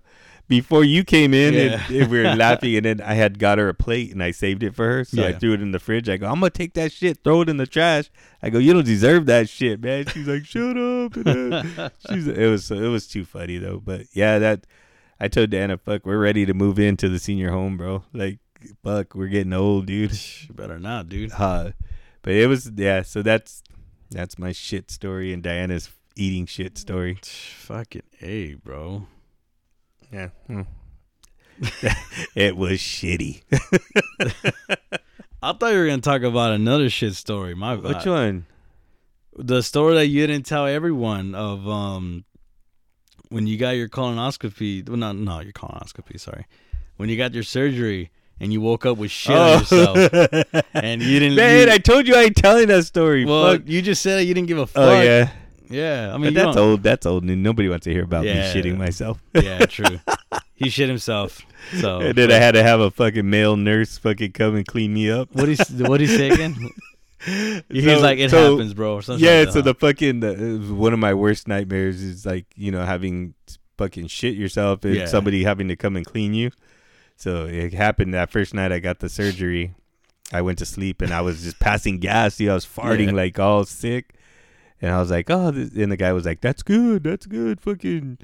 before you came in Yeah. and, and we were laughing and then I had got her a plate and I saved it for her. So I threw it in the fridge. I go, I'm gonna take that shit, throw it in the trash. I go, you don't deserve that shit, man. She's like, shut up. And she's it was it was too funny though. But yeah, that I told Dana, fuck, we're ready to move into the senior home, bro. Like, fuck, we're getting old, dude. You better not, dude. Uh, but it was yeah. So that's that's my shit story and Diana's eating shit story. Fucking a, bro. Yeah. Hmm. it was shitty. I thought you were gonna talk about another shit story. My Which bad. one? The story that you didn't tell everyone of um when you got your colonoscopy. Well, not no, your colonoscopy. Sorry, when you got your surgery and you woke up with shit on yourself. And you didn't- Oh. Man, you- I told you I ain't telling that story. Well, Fuck. you just said. You didn't give a fuck. Oh yeah. Yeah. I mean, But that's don't- old. That's old. and Nobody wants to hear about Yeah. me shitting myself. Yeah, true. he shit himself. So and then I had to have a fucking male nurse fucking come and clean me up. what he what he say again? He's So- like, it so- happens, bro. Or something Yeah, like so the fucking the, one of my worst nightmares is like you know having fucking shit yourself and Yeah. somebody having to come and clean you. So it happened that first night I got the surgery. I went to sleep and I was just passing gas. See, I was farting Yeah. like all sick, and I was like, oh, and the guy was like, that's good, that's good, fucking,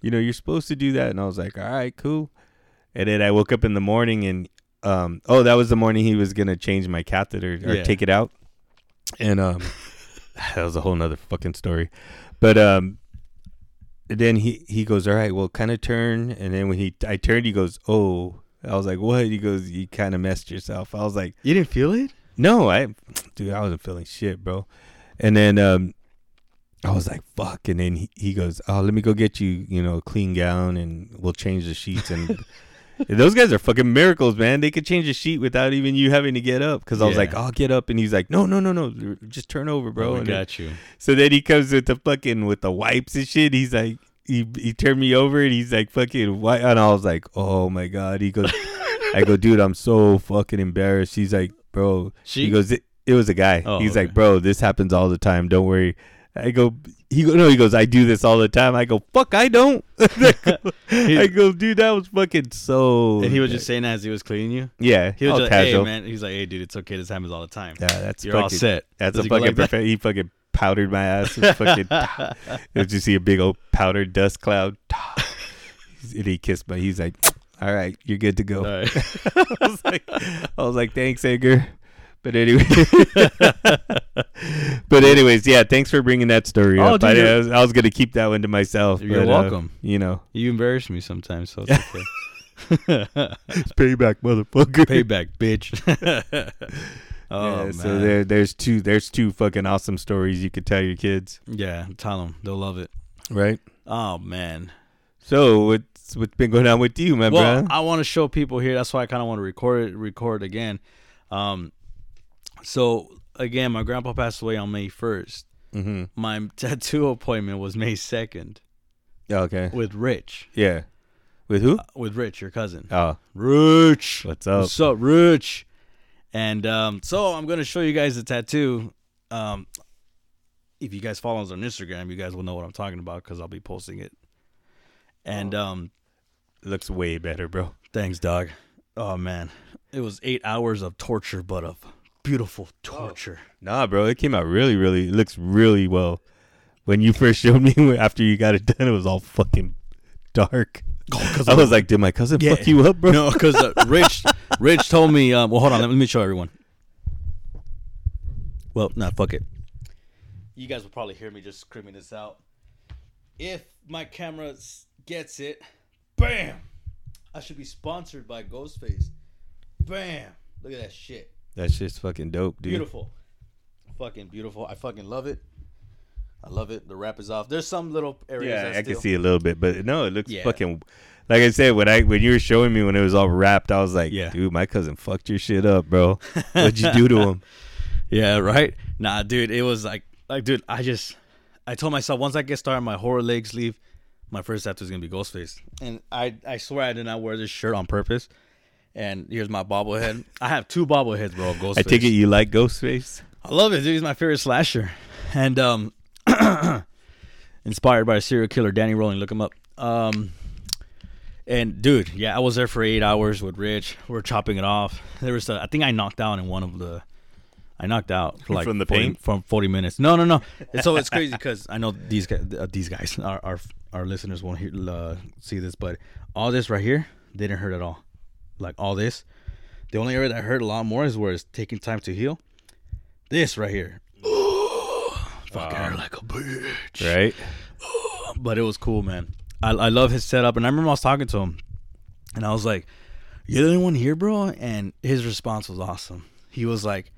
you know, you're supposed to do that. And I was like, all right, cool. And then I woke up in the morning and um, oh, that was the morning he was gonna change my catheter or Yeah. take it out, and um, that was a whole nother fucking story. But um, then he he goes, all right, well, kind of turn, and then when he I turned, he goes, oh, I was like, what? He goes, you kind of messed yourself. I was like, you didn't feel it? no, I, dude, I wasn't feeling shit, bro. And then um, I was like, fuck. And then he, he goes, oh, let me go get you, you know, a clean gown, and we'll change the sheets. And those guys are fucking miracles, man. They could change a sheet without even you having to get up. Because I was Yeah. like, I'll get up, and he's like, no, no, no, no, just turn over, bro. Bro, I And then- got you. so then he comes with the fucking with the wipes and shit. He's like, he he turned me over and he's like, fucking what? And I was like, oh my god. He goes, I go, dude, I'm so fucking embarrassed. He's like, bro. She? He goes, it, it was a guy. Oh, he's okay. like, bro, this happens all the time. Don't worry. I go, he go, no, he goes, I do this all the time. I go, fuck, I don't. I go, dude, that was fucking so. And he was just saying that as he was cleaning you. yeah, He was all just casual. like, "Hey, man." He's like, "Hey, dude, it's okay. This happens all the time. Yeah, that's You're all set." That's Does a fucking like that? perfect. He fucking powdered my ass. It's fucking. Did you see a big old powdered dust cloud? and he kissed my. He's like, "All right, you're good to go." Right. I was like, I was like, "Thanks, Edgar." But anyway, but anyways, yeah. Thanks for bringing that story Oh, up. dude, I, I was, I was gonna keep that one to myself. You're but, uh, welcome. you know, You embarrass me sometimes, so it's okay. it's payback, motherfucker. Payback, bitch. oh yeah, man. so there, there's two, there's two fucking awesome stories you could tell your kids, yeah, tell them they'll love it. right? Oh man. So what's what's been going on with you, my Well, brother? I want to show people here. That's why I kind of want to record it, record again. Um, so again, my grandpa passed away on May first. mm-hmm. My tattoo appointment was May second Okay. with Rich. Yeah. With who? Uh, with Rich, your cousin. Oh, Rich. what's up? What's up, Rich? And um, so I'm gonna show you guys the tattoo. Um, if you guys follow us on Instagram, you guys will know what I'm talking about because I'll be posting it. And um, Looks way better, bro. thanks, dog. Oh man, it was eight hours of torture, but of beautiful torture. Nah, bro, it came out really, really. It looks really well. When you first showed me after you got it done, it was all fucking dark. I was like, did my cousin Yeah. fuck you up, bro? No, because uh, Rich, Rich told me. Um, well, hold on. Let me show everyone. Well, nah, fuck it. You guys will probably hear me just screaming this out. If my camera gets it, bam! I should be sponsored by Ghostface. Bam! Look at that shit. That shit's fucking dope, dude. Beautiful. Fucking beautiful. I fucking love it. I love it. The wrap is off. There's some little areas. Yeah, that I can see a little bit, but no, it looks Yeah. fucking. Like I said, when I when you were showing me when it was all wrapped, I was like, Yeah. dude, my cousin fucked your shit up, bro. What'd you do to him? Yeah, right. Nah, dude, it was like, like, dude, I just, I told myself once I get started my horror legs leave. my first tattoo is gonna be Ghostface, and I, I swear I did not wear this shirt on purpose. And here's my bobblehead. I have two bobbleheads, bro. Ghostface. I take it you like Ghostface. I love it, dude. He's my favorite slasher, and um, inspired by a serial killer, Danny Rolling. Look him up. Um, And dude, yeah, I was there for eight hours with Rich. We are chopping it off. There was, a, I think I knocked out in one of the. I knocked out for like From the 40 pain? from forty minutes. No, no, no. And so it's crazy because I know these guys, uh, these guys, our our, our listeners won't hear, uh, see this, but all this right here didn't hurt at all. Like all this, the only area that hurt a lot more is where it's taking time to heal. This right here, fucking hurt like a bitch Right? but it was cool, man. I, I love his setup, and I remember I was talking to him, and I was like, You're the only one here, bro?" And his response was awesome. He was like,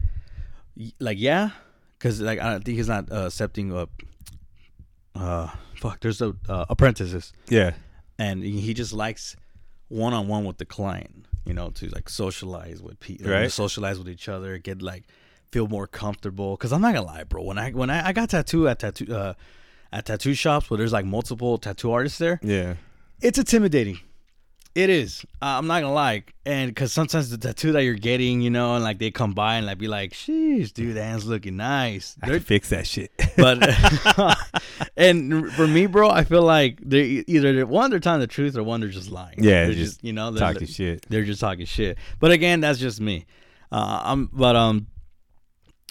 "Like yeah," because like I don't think he's not uh, accepting uh, uh fuck. There's a uh, apprentices, Yeah. and he just likes one on one with the client, you know, to like socialize with people, Right. socialize with each other, get like feel more comfortable. Cause I'm not gonna lie, bro. When I when I, I got tattoo at tattoo uh at tattoo shops where there's like multiple tattoo artists there, Yeah. it's intimidating. It is. Uh, I'm not gonna lie, and because sometimes the tattoo that you're getting, you know, and like they come by and like be like, "Sheesh, dude, that hand's looking nice." I They're can fix that shit. but and for me, bro, I feel like they either they're, one they're telling the truth or one they're just lying. Yeah, they're just you know they're, Talking shit. They're just talking shit. But again, that's just me. Uh, I'm but um,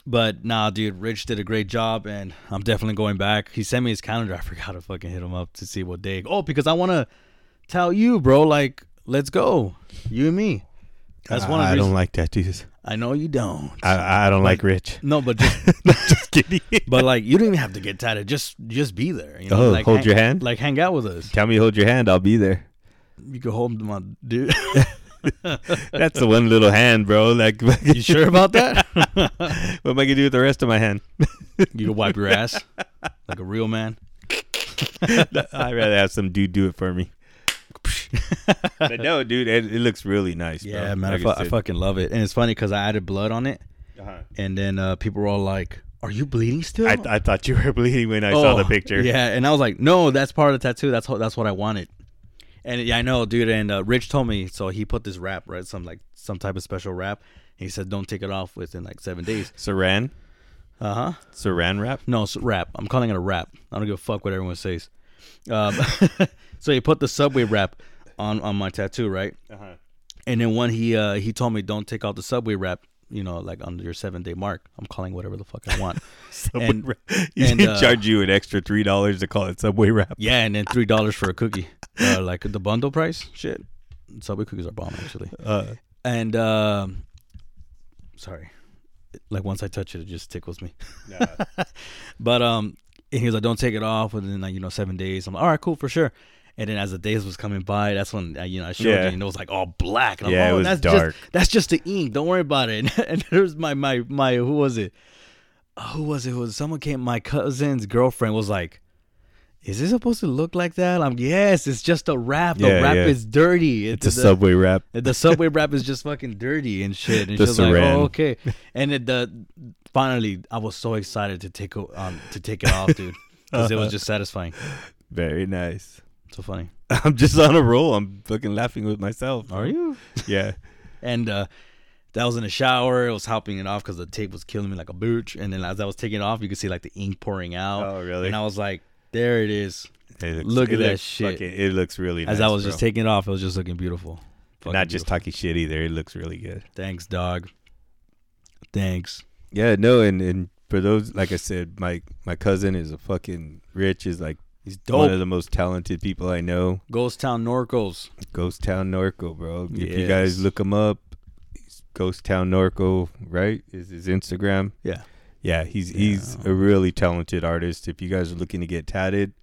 but nah, dude, Rich did a great job, and I'm definitely going back. He sent me his calendar. I forgot to fucking hit him up to see what day. Oh, because I want to tell you, bro. Like, let's go, you and me. That's one of I the don't like tattoos. I know you don't. I, I don't like Rich. no, but just Just kidding. But like, you don't even have to get tatted. Just just be there. You know, Oh, like hold hang- your hand? Like hang out with us. Tell me, hold your hand. I'll be there. You can hold my dude. That's the one little hand, bro. Like, you sure about that? what am I gonna do with the rest of my hand? you can wipe your ass like a real man. I'd rather have some dude do it for me. but no, dude, it, it looks really nice. Yeah, bro. man, Like I, fu- I fucking love it. And it's funny because I added blood on it, Uh-huh. and then uh, people were all like, "Are you bleeding still?" I, I thought you were bleeding when I saw the Oh, picture. Yeah, and I was like, "No, that's part of the tattoo. That's what that's what I wanted." And yeah, I know, dude. And uh, Rich told me, so he put this wrap, right? Some like some type of special wrap. He said, "Don't take it off within like seven days." Saran, Uh huh. Saran wrap. No, it's wrap. I'm calling it a wrap. I don't give a fuck what everyone says. Um, so he put the subway wrap on on my tattoo, right? Uh-huh. And then when he uh, he told me don't take out the subway wrap, you know, like on your seven day mark. I'm calling whatever the fuck I want. Subway And- wrap. You and, uh, charge you an extra three dollars to call it Subway wrap. yeah, and then three dollars for a cookie, uh, like the bundle price. Shit, subway cookies are bomb actually. Uh, And um, sorry, like once I touch it, it just tickles me. But um, and he was like, "Don't take it off within like you know seven days." I'm like, "All right, cool for sure." And then as the days was coming by, that's when uh, you know I showed Yeah. you, and it was like all black. And I'm Yeah, like, it "Oh, was that's dark. Just, that's just the ink. Don't worry about it. And, there's my my my who was it? Uh, Who was it? Who was someone came? My cousin's girlfriend was like. Is this supposed to look like that? I'm yes. It's just a wrap. The Yeah, wrap yeah. is dirty. it's a the, Subway wrap. the subway wrap is just fucking dirty and shit. And The she was like, "Oh, okay." And it, the finally, I was so excited to take um to take it off, dude, because it was just satisfying. Very nice. So funny. I'm just on a roll. I'm fucking laughing with myself. Are you? Yeah. And uh, that was in the shower. It was helping it off because the tape was killing me like a booch. And then as I was taking it off, you could see like the ink pouring out. Oh, really? And I was like, "There it is." It looks- Look at that shit. fucking- it looks really nice. As I was bro. just taking it off, it was just looking beautiful. Fucking not just beautiful. talking shit either. It looks really good. Thanks, dog. Thanks. Yeah, no, and and for those, like I said, my my cousin is a fucking Rich is like He's one of the most talented people I know. Ghost Town Norcos. Ghost Town Norco, bro. If you guys look him up, he's Ghost Town Norco, right? Is his Instagram? Yeah. Yeah, he's he's a really talented artist. If you guys are looking to get tatted,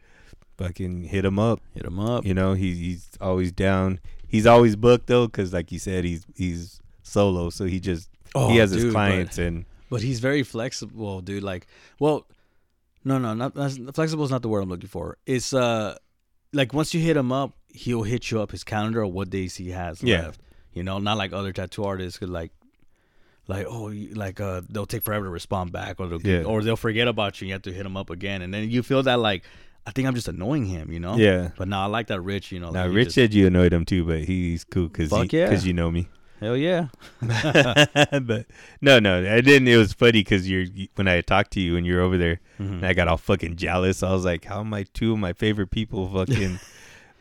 fucking hit him up. Hit him up. You know, he, he's always down. He's always booked though, because like you said, he's he's solo, so he just Oh, he has his dude, but- clients and But he's very flexible, dude. Like, well, no, no, not that's, flexible is not the word I'm looking for. It's uh, like once you hit him up, he'll hit you up his calendar of what days he has Yeah. left. You know, not like other tattoo artists could like, like oh, you- like uh, they'll take forever to respond back, or they'll Yeah. or they'll forget about you. and You have to hit him up again, and then you feel that like, I think I'm just annoying him, you know? yeah. But now I like that Rich, you know. Now like, Rich just- said you annoyed him too, but he's cool because yeah. because you know me. Hell yeah. but no, no, I didn't. It was funny because you're when I talked to you and you're over there, Mhm. and I got all fucking jealous. I was like, how am I two of my favorite people fucking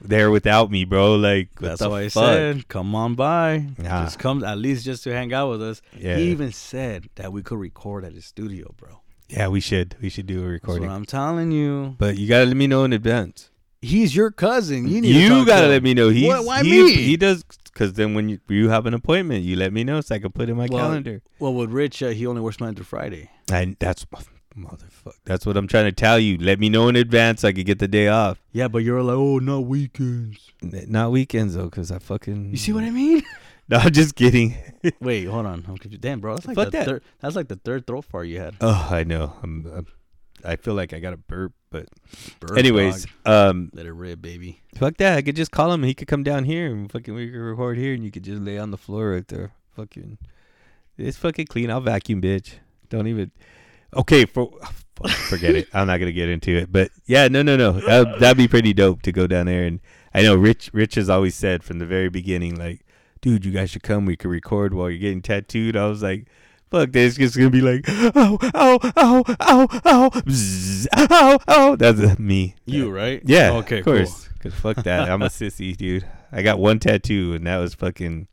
there without me, bro. Like what That's the why I said, come on by. Nah. Just come at least just to hang out with us. Yeah. He even said that we could record at his studio, bro. Yeah, we should. We should do a That's recording. what I'm telling you. But you gotta let me know in advance. He's your cousin. You You, need to gotta to let him. me know. He's, Why- why he, me? He does because then when you you have an appointment, you let me know so I can put it in my Well, calendar. Well, with Rich, uh, he only works Monday through Friday. And that's motherfucker. That's what I'm trying to tell you. Let me know in advance so I could get the day off. Yeah, but you're like, oh, not weekends. N- Not weekends though, because I fucking. You see what I mean? No, I'm just kidding. Wait, hold on. I'm confused. Damn, bro, that's like Fuck the that. third. That's like the third throat fart you had. oh, I know. I'm, I'm. I feel like I got a burp, but Burp, anyways, dog. um, let it rip, baby. fuck that. I could just call him. And he could come down here and fucking we could record here, and you could just lay on the floor right there. Fucking, it's fucking clean. I'll vacuum, bitch. Don't even. Okay, for forget it. I'm not gonna get into it. But yeah, no, no, no. That, that'd be pretty dope to go down there. And I know Rich. Rich has always said from the very beginning, like, dude, you guys should come. We could record while you're getting tattooed. I was like. Fuck this, it's gonna be like, oh, oh, oh, oh, oh, bzzz, oh, oh. That's me. You right? Yeah. Okay. Of course. Cause fuck that. I'm a sissy, dude. I got one tattoo, and that was fucking.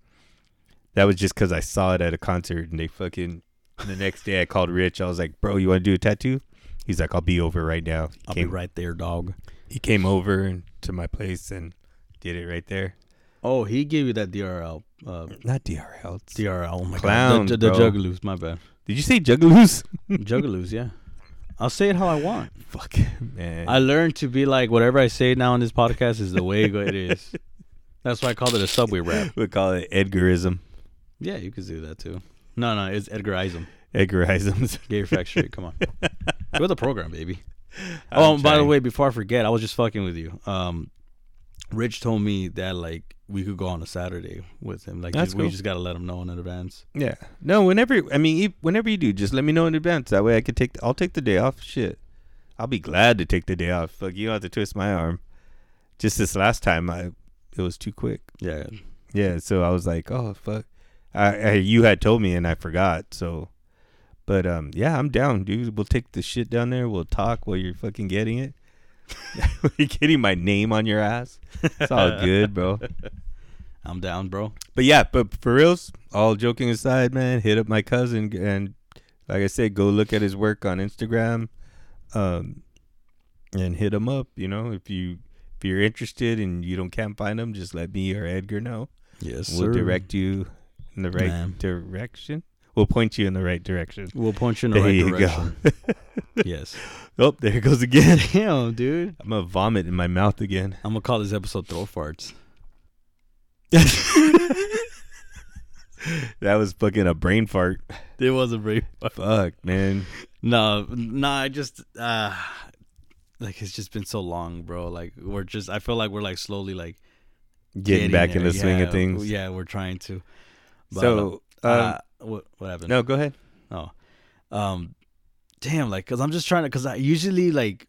That was just because I saw it at a concert, and they fucking. The next day, I called Rich. I was like, "Bro, you want to do a tattoo?" He's like, "I'll be over right now." He I'll came, be right there, dog. He came over and to my place and did it right there. Oh, he gave you that DRL. Uh, Not DRL. it's- DRL. Oh my Clowns, god. The, the, the bro. Juggaloos. My bad. Did you say Juggaloos? Juggaloos. Yeah. I'll say it how I want. Fuck, man. I learned to be like whatever I say now on this podcast is the way it is. That's why I called it a subway rap. we call it Edgarism. Yeah, you could do that too. No, no, it's Edgar Isam. Edgarisms. Get your facts straight. Come on. You're the program, baby. I'm oh, and by the way, before I forget, I was just fucking with you. Um, Rich told me that like we could go on a Saturday with him. Like That's just, we cool. just gotta let him know in advance. Yeah. No, whenever I mean, whenever you do, just let me know in advance. That way, I could take. I'll take the day off. Shit, I'll be glad to take the day off. Fuck, you don't have to twist my arm. Just this last time, I it was too quick. Yeah. Yeah, so I was like, oh fuck. I, I you had told me and I forgot. So, but um, yeah, I'm down, dude. We'll take the shit down there. We'll talk while you're fucking getting it. you're getting my name on your ass. It's all good, bro. I'm down, bro. But yeah, but for reals, all joking aside, man, hit up my cousin and like I said, go look at his work on Instagram, um, and hit him up. You know, if you if you're interested and you don't can't find him, just let me or Edgar know. Yes, we'll sir. direct you in the right direction. We'll point you in the right direction. We'll point you in the There right you direction. go. yes. oh, there it goes again. Damn, dude. I'm gonna vomit in my mouth again. I'm gonna call this episode "Throw Farts." That was fucking a brain fart. It was a brief. Fuck, man. No, no, I just uh like it's just been so long, bro. Like we're just I feel like we're like slowly like Getting, back in the swing Yeah, of things. Yeah, we're trying to. But, so, uh, uh, what what happened? no, go ahead. Oh. Um damn, like cuz I'm just trying to cuz I usually like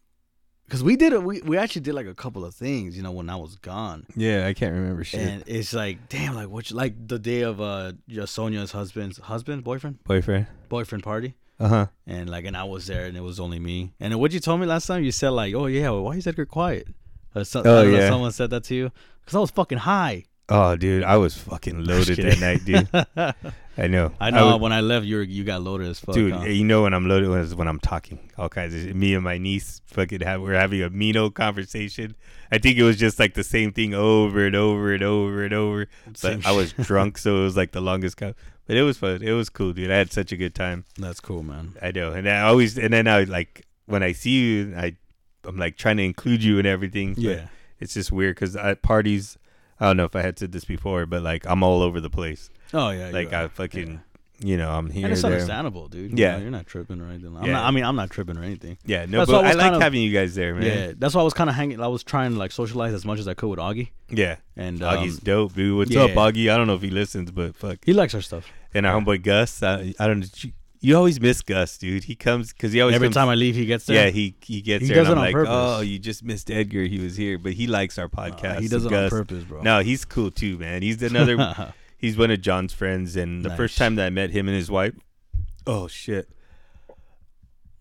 cuz we did it we we actually did like a couple of things, you know, when I was gone. Yeah, I can't remember shit. And it's like, damn, like what you- like the day of uh just Sonia's husband's husband, boyfriend, Boyfriend. boyfriend party. Uh huh. and like and I was there and it was only me. And what you told me last time, you said like, "Oh yeah, well, why is Edgar quiet?" Or so, Oh, I don't know, yeah. someone said that to you because I was fucking high. Oh, dude, I was fucking loaded that night, dude. I know. I know would- when I left, you were, you got loaded as fuck. dude, huh? you know when I'm loaded is when I'm talking. All kinds of me and my niece fucking have we're having a Mino conversation. I think it was just like the same thing over and over and over and over. But Same I was drunk, so it was like the longest. Co- but it was fun. It was cool, dude. I had such a good time. That's cool, man. I know, and I always and then I like when I see you, I I'm like trying to include you and everything. but Yeah, it's just weird because at parties, I don't know if I had said this before, but like I'm all over the place. Oh yeah, like. I fucking, you know, I'm here. and it's there. understandable, dude. Yeah. Yeah, you're not tripping or anything. I'm Yeah. not, I mean, I'm not tripping or anything. Yeah, no, That's but I I like of- having you guys there, man. Yeah, that's why I was kind of hanging. I was trying to like socialize as much as I could with Augie, Yeah, and um, Augie's dope, dude. What's up, yeah. Augie? I don't know if he listens, but fuck. he likes our stuff. And our homeboy Gus, I, I don't know. You, you always miss Gus, dude. He comes because he always Every comes, time I leave, he gets there. Yeah, he he gets He there, does and it I'm on like, purpose. oh, you just missed Edgar. He was here, but he likes our podcast. He does it on purpose, bro. No, he's cool too, man. He's another. he's one of John's friends, and the first time that I met him and his wife, oh shit.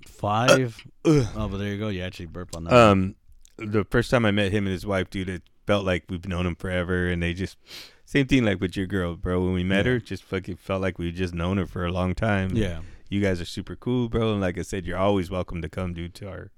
Five. Ugh. oh, but there you go. You actually burp on that. Um, the first time I met him and his wife, dude, it, felt like we've known him forever, and they just same thing like with your girl, bro. When we met Yeah. her, just fucking felt like we just known her for a long time. Yeah. you guys are super cool, bro. And like I said, you're always welcome to come, dude, to our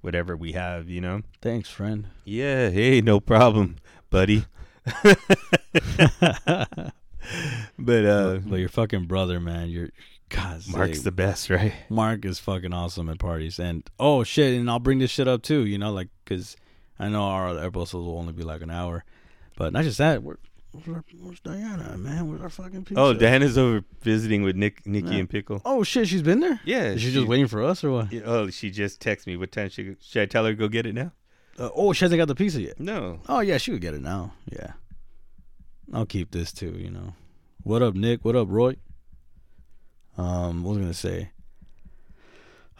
whatever we have, you know. Thanks, friend. Yeah, hey, no problem, buddy. but uh, but your fucking brother, man, you're God. Mark's the best, right? Mark is fucking awesome at parties, and oh shit, and I'll bring this shit up too. You know, like because I know our episodes will only be like an hour, but not just that. We're, where's, our, where's Diana, man? Where's our fucking pizza? Oh, Dan is over visiting with Nick, Nikki, Yeah. and Pickle. Oh shit, she's been there. Yeah, Is she just waiting for us or what? Yeah, Oh, she just texted me. What time should should I tell her to go get it now? Uh, oh, she hasn't got the pizza yet. No. Oh yeah, she would get it now. Yeah, I'll keep this too. You know, what up, Nick? What up, Roy? Um, what was I gonna say?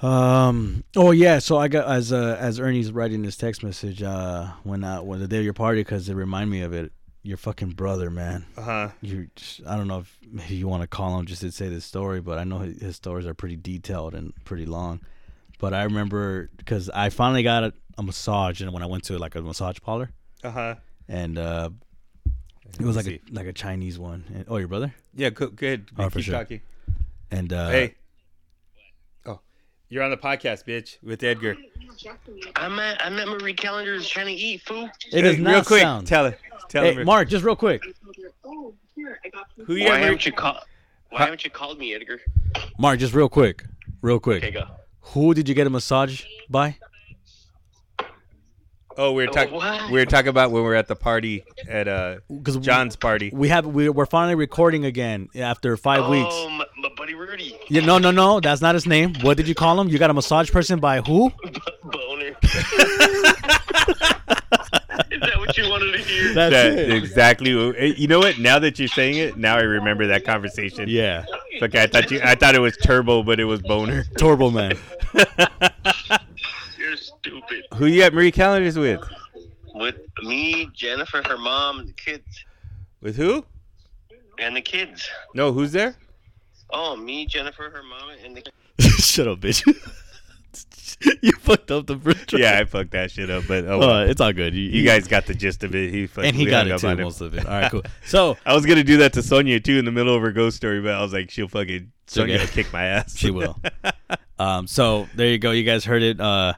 Um. Oh yeah. So I got as uh, as Ernie's writing this text message. Uh, when I when the day of your party, because it reminded me of it. Your fucking brother, man. Uh huh. You. Just, I don't know if maybe you want to call him just to say this story, but I know his, his stories are pretty detailed and pretty long. But I remember because I finally got a, a massage, and when I went to like a massage parlor Uh huh. and uh, it was like a like a Chinese one. And, oh, your brother? Yeah. Go, good. Oh, Keep for sure. talking. And uh, hey. Oh, you're on the podcast, bitch, with Edgar. I'm at I'm at Marie Callender's trying to eat food. it does Hey, not real quick. sound. Tell her. Tell hey, her. Mark, just real quick. Who you Why at, Mar- haven't you called? Why haven't you called me, Edgar? Mark, just real quick, real quick. Okay, go. Who did you get a massage by? Oh, we were talking. We were talking about when we were at the party at uh Because John's party. we have we, we're finally recording again after five weeks. Oh, my, my buddy Rudy. Yeah, no, no, no, that's not his name. What did you call him? You got a massage person by who? Boner. Is that what you wanted to hear? That's That exactly. eh, You know what? Now that you're saying it, now I remember that conversation. Yeah, Okay, I thought you. I thought it was Turbo, but it was Boner. Turbo Man. You're stupid. Who you at Marie Callender's with? With me, Jennifer, her mom, and the kids. With who? And the kids. No, who's there? Oh, me, Jennifer, her mom, and the kids Shut up, bitch. you fucked up the first try. Yeah, I fucked that shit up, but oh, well. Uh, it's all good. You, you guys got the gist of it. He fucking, and he got hung it too, on him. most of it. All right, cool. So I was gonna do that to Sonia too in the middle of her ghost story, but I was like, she'll fucking Sonia okay. kick my ass. She will. um, so there you go. You guys heard it. Uh,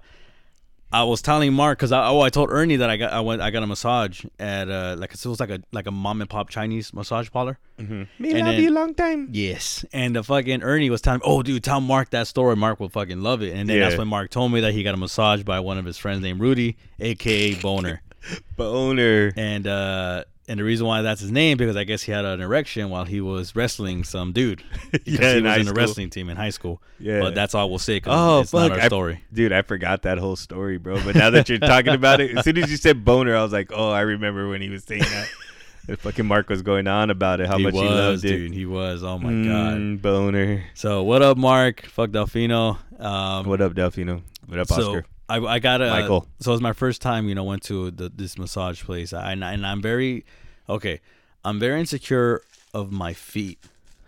I was telling Mark because I, oh I told Ernie that I got I went I got a massage at uh like it was like a like a mom and pop Chinese massage parlor. Me And love then- you long time. Yes, and the fucking Ernie was telling oh dude, tell Mark that story. Mark will fucking love it. And then that's when Mark told me that he got a massage by one of his friends named Rudy, aka Boner. Boner. and uh and the reason why that's his name because I guess he had an erection while he was wrestling some dude. Yeah, he was in a wrestling team in high school. Yeah. But that's all we'll say Oh it's fuck! not our I- story. dude. I forgot that whole story, bro. But now that you're talking about it, as soon as you said boner, I was like, oh, I remember when he was saying that. the fucking Mark was going on about it, how he much was, he loved dude. it. He was. Oh my god. Mm, boner. So what up, Mark? Fuck Delfino. Um, What up, Delfino? What up, so Oscar? I I got a Michael. So it was my first time, you know, went to the, this massage place, I, and, and I'm very okay. I'm very insecure of my feet.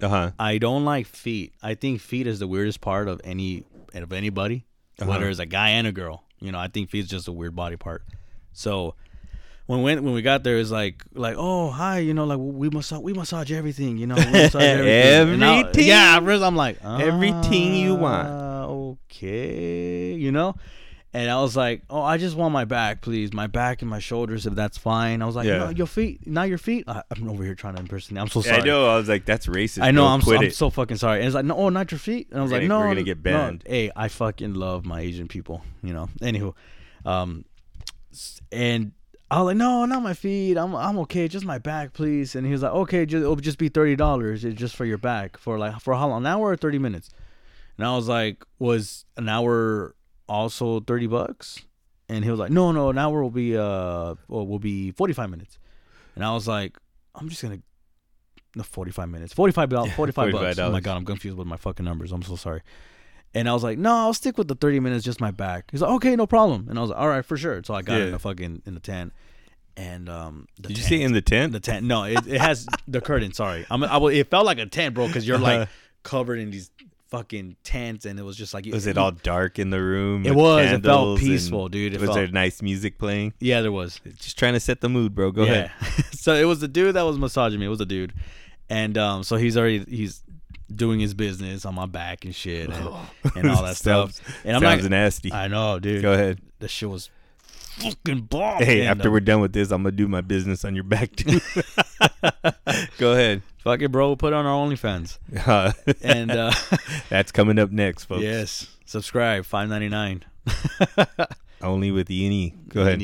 Uh huh. I don't like feet. I think feet is the weirdest part of any of anybody, Uh-huh. whether it's a guy and a girl. You know, I think feet is just a weird body part. So when we when we got there, it's like like oh hi, you know, like we massage we massage everything, you know, we massage everything. And I- Everything. yeah, I'm like Everything you want. "Ah, Okay, you know. And I was like, "Oh, I just want my back, please. My back and my shoulders, if that's fine." I was like, Yeah. "No, your feet, not your feet." I, I'm over here trying to impersonate. I'm so Yeah, sorry. I know. I was like, that's racist. I know. bro. I'm, so, Quit I'm it. so fucking sorry. And it's like, no, oh, not your feet. And I was We're like, gonna- no, we're gonna get no. banned. Hey, I fucking love my Asian people. You know. Anywho, um, s- and I was like, no, not my feet. I'm I'm okay. Just my back, please. And he was like, okay, just, it'll just be thirty dollars. It's just for your back for like for how long? An hour or thirty minutes? And I was like, was an hour also thirty bucks? And he was like, no, no, an hour will be uh, well, will be forty five minutes. And I was like, I'm just gonna no, 45 minutes. 45 dollars. 45 bucks. Oh my god, I'm confused with my fucking numbers. I'm so sorry. And I was like, no, I'll stick with the 30 minutes, just my back. He's like, okay, no problem. And I was like, all right, for sure. So I got Yeah. in the fucking in the tent. And um, the Did you see in the tent? the tent? No, it, it has the curtain. Sorry, I'm. I, will- it felt like a tent, bro, because you're like covered in these fucking tent, and it was just like Was it all dark in the room? It was. It felt peaceful, dude. It was felt, there nice music playing? Yeah, there was. Just trying to set the mood, bro. Go ahead. so it was the dude that was massaging me. It was a dude, and um, so he's already he's doing his business on my back and shit and, and all that stuff. And I'm Sounds not. nasty. I know, dude. Go ahead. The shit was fucking bomb. Hey, after we're done with this, I'm gonna do my business on your back too. Go ahead. fuck it, bro. We'll Put on our OnlyFans. Uh, And uh, that's coming up next, folks. yes, subscribe. Five ninety nine. Only with Ernie. Go ahead.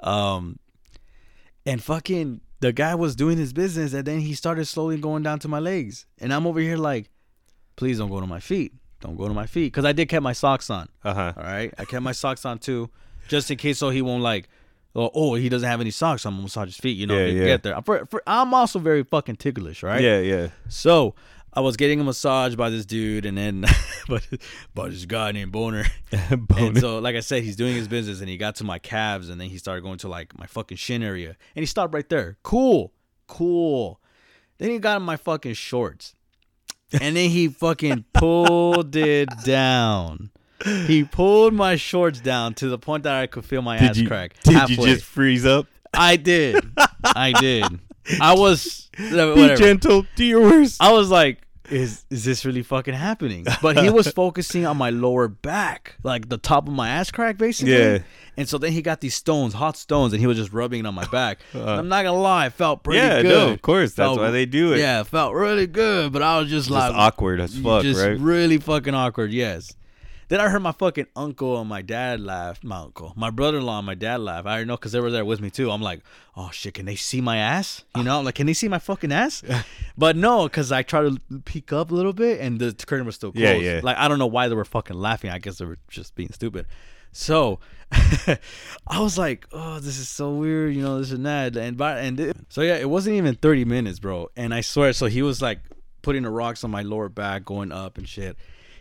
Um, and fucking the guy was doing his business, and then he started slowly going down to my legs, and I'm over here like, please don't go to my feet. Don't go to my feet, because I did keep my socks on. Uh huh. All right, I kept my socks on too, just in case so he won't like. Oh, oh, he doesn't have any socks. I'm gonna massage his feet. You know, Yeah, yeah. get there. For, for, I'm also very fucking ticklish, right? Yeah, yeah. So I was getting a massage by this dude, and then but by this guy named Boner. And Boner. so, like I said, he's doing his business, and he got to my calves, and then he started going to like my fucking shin area, and he stopped right there. Cool, cool. Then he got in my fucking shorts, and then he fucking pulled it down. He pulled my shorts down to the point that I could feel my ass you, crack. Did halfway. you just freeze up? I did. I did. I was Be gentle. Do your worst. I was like, is is this really fucking happening? But he was focusing on my lower back, like the top of my ass crack, basically. Yeah. And so then he got these stones, hot stones, and he was just rubbing it on my back. Uh, I'm not gonna lie, it felt pretty yeah, good. no, of course. That's Felt- why they do it. Yeah, it felt really good, but I was just, Just like awkward as fuck, just right? really fucking awkward. Yes. Then I heard my fucking uncle and my dad laugh. My uncle, my brother-in-law, and my dad laugh. I already know because they were there with me too. I'm like, oh shit, can they see my ass? You know, I'm like, can they see my fucking ass? but no, because I tried to peek up a little bit and the curtain was still closed. Yeah, yeah. Like I don't know why they were fucking laughing. I guess they were just being stupid. So I was like, oh, this is so weird, you know, this and that. And by and it, so yeah, it wasn't even 30 minutes, bro. And I swear, so he was like putting the rocks on my lower back, going up and shit.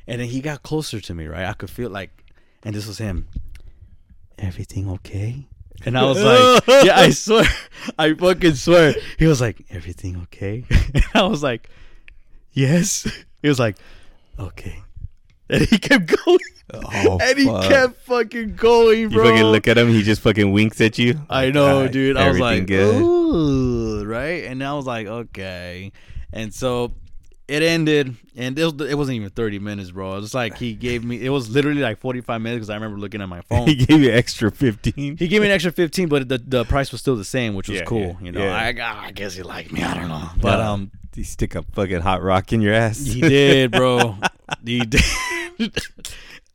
And then he got closer to me, right? I could feel like, and this was him. Everything okay? And I was like, yeah, I swear, I fucking swear. He was like, everything okay? And I was like, yes. He was like, okay. And he kept going. Oh, and he fuck. kept fucking going, bro. You fucking look at him. He just fucking winks at you. I know, "Alright, dude. I was like, good. ooh, right? And I was like, okay. And so it ended, and it, was, it wasn't even 30 minutes, bro. It was like he gave me, it was literally like 45 minutes because I remember looking at my phone. he gave you extra fifteen. He gave me an extra 15, but the, the price was still the same, which was Yeah, cool. yeah, you know, yeah. I, I guess he liked me. I don't know. But, um, he stick a fucking hot rock in your ass. he did, bro. he did.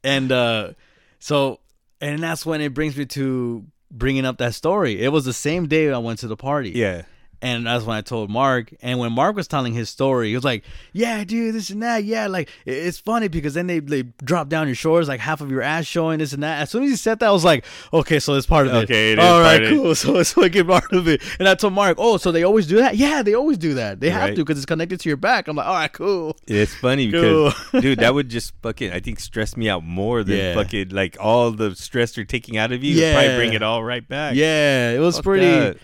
and uh, so, and that's when it brings me to bringing up that story. It was the same day I went to the party. yeah. And that's when I told Mark. And when Mark was telling his story, he was like, "Yeah, dude, this and that. Yeah, like it's funny because then they they drop down your shoulders, like half of your ass showing this and that." As soon as he said that, I was like, "Okay, so it's part of it. Okay, it is All right, of it. cool. So it's fucking part of it." And I told Mark, "Oh, so they always do that? Yeah, they always do that. They have Right. to because it's connected to your back." I'm like, "All right, cool." It's funny because, dude, that would just fucking, I think, stress me out more than Yeah. fucking like all the stress they're taking out of you. Yeah. Probably bring it all right back. Yeah, it was Fuck pretty. that.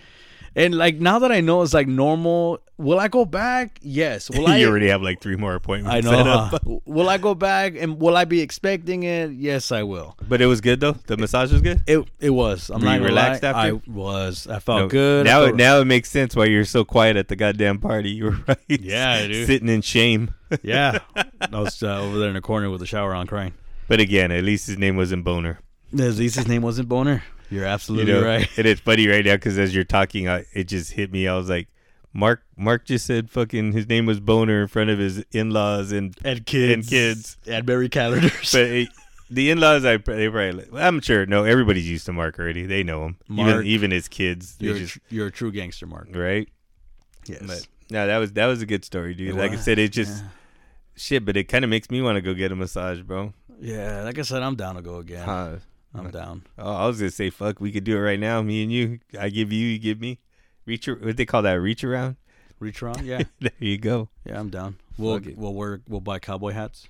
And like now that I know it's like normal, will I go back? Yes. Will I? you already have like three more appointments. I set know. up. huh? will I go back and will I be expecting it? Yes, I will. But it was good though. The massage was good. It it was. I'm Were not relaxed lie. after? I was. I felt No, good. Now, felt- now it makes sense why you're so quiet at the goddamn party. You were right. Yeah, dude. Sitting in shame. yeah. I was uh, over there in the corner with a shower on, crying. But again, at least his name wasn't Boner. At least his name wasn't Boner. You're You absolutely know, right. and it's funny right now because as you're talking, I, it just hit me. I was like, Mark. Mark just said fucking his name was Boner in front of his in-laws and And kids. And kids. And Marie Callender's. but it, the in-laws, I they probably. I'm sure. No, everybody's used to Mark already. They know him. Mark. even even his kids. You're, a just tr- you're a true gangster, Mark. right. Yes. But no, that was that was a good story, dude. It like I said, it just yeah. shit, but it kind of makes me want to go get a massage, bro. Yeah, like I said, I'm down to go again. Huh. I'm down. Oh, I was gonna say, fuck, we could do it right now, me and you. I give you, you give me. Reach, what they call that? Reach around. Reach around, yeah, there you go. yeah, I'm down. We'll Fuck we'll wear we'll buy cowboy hats.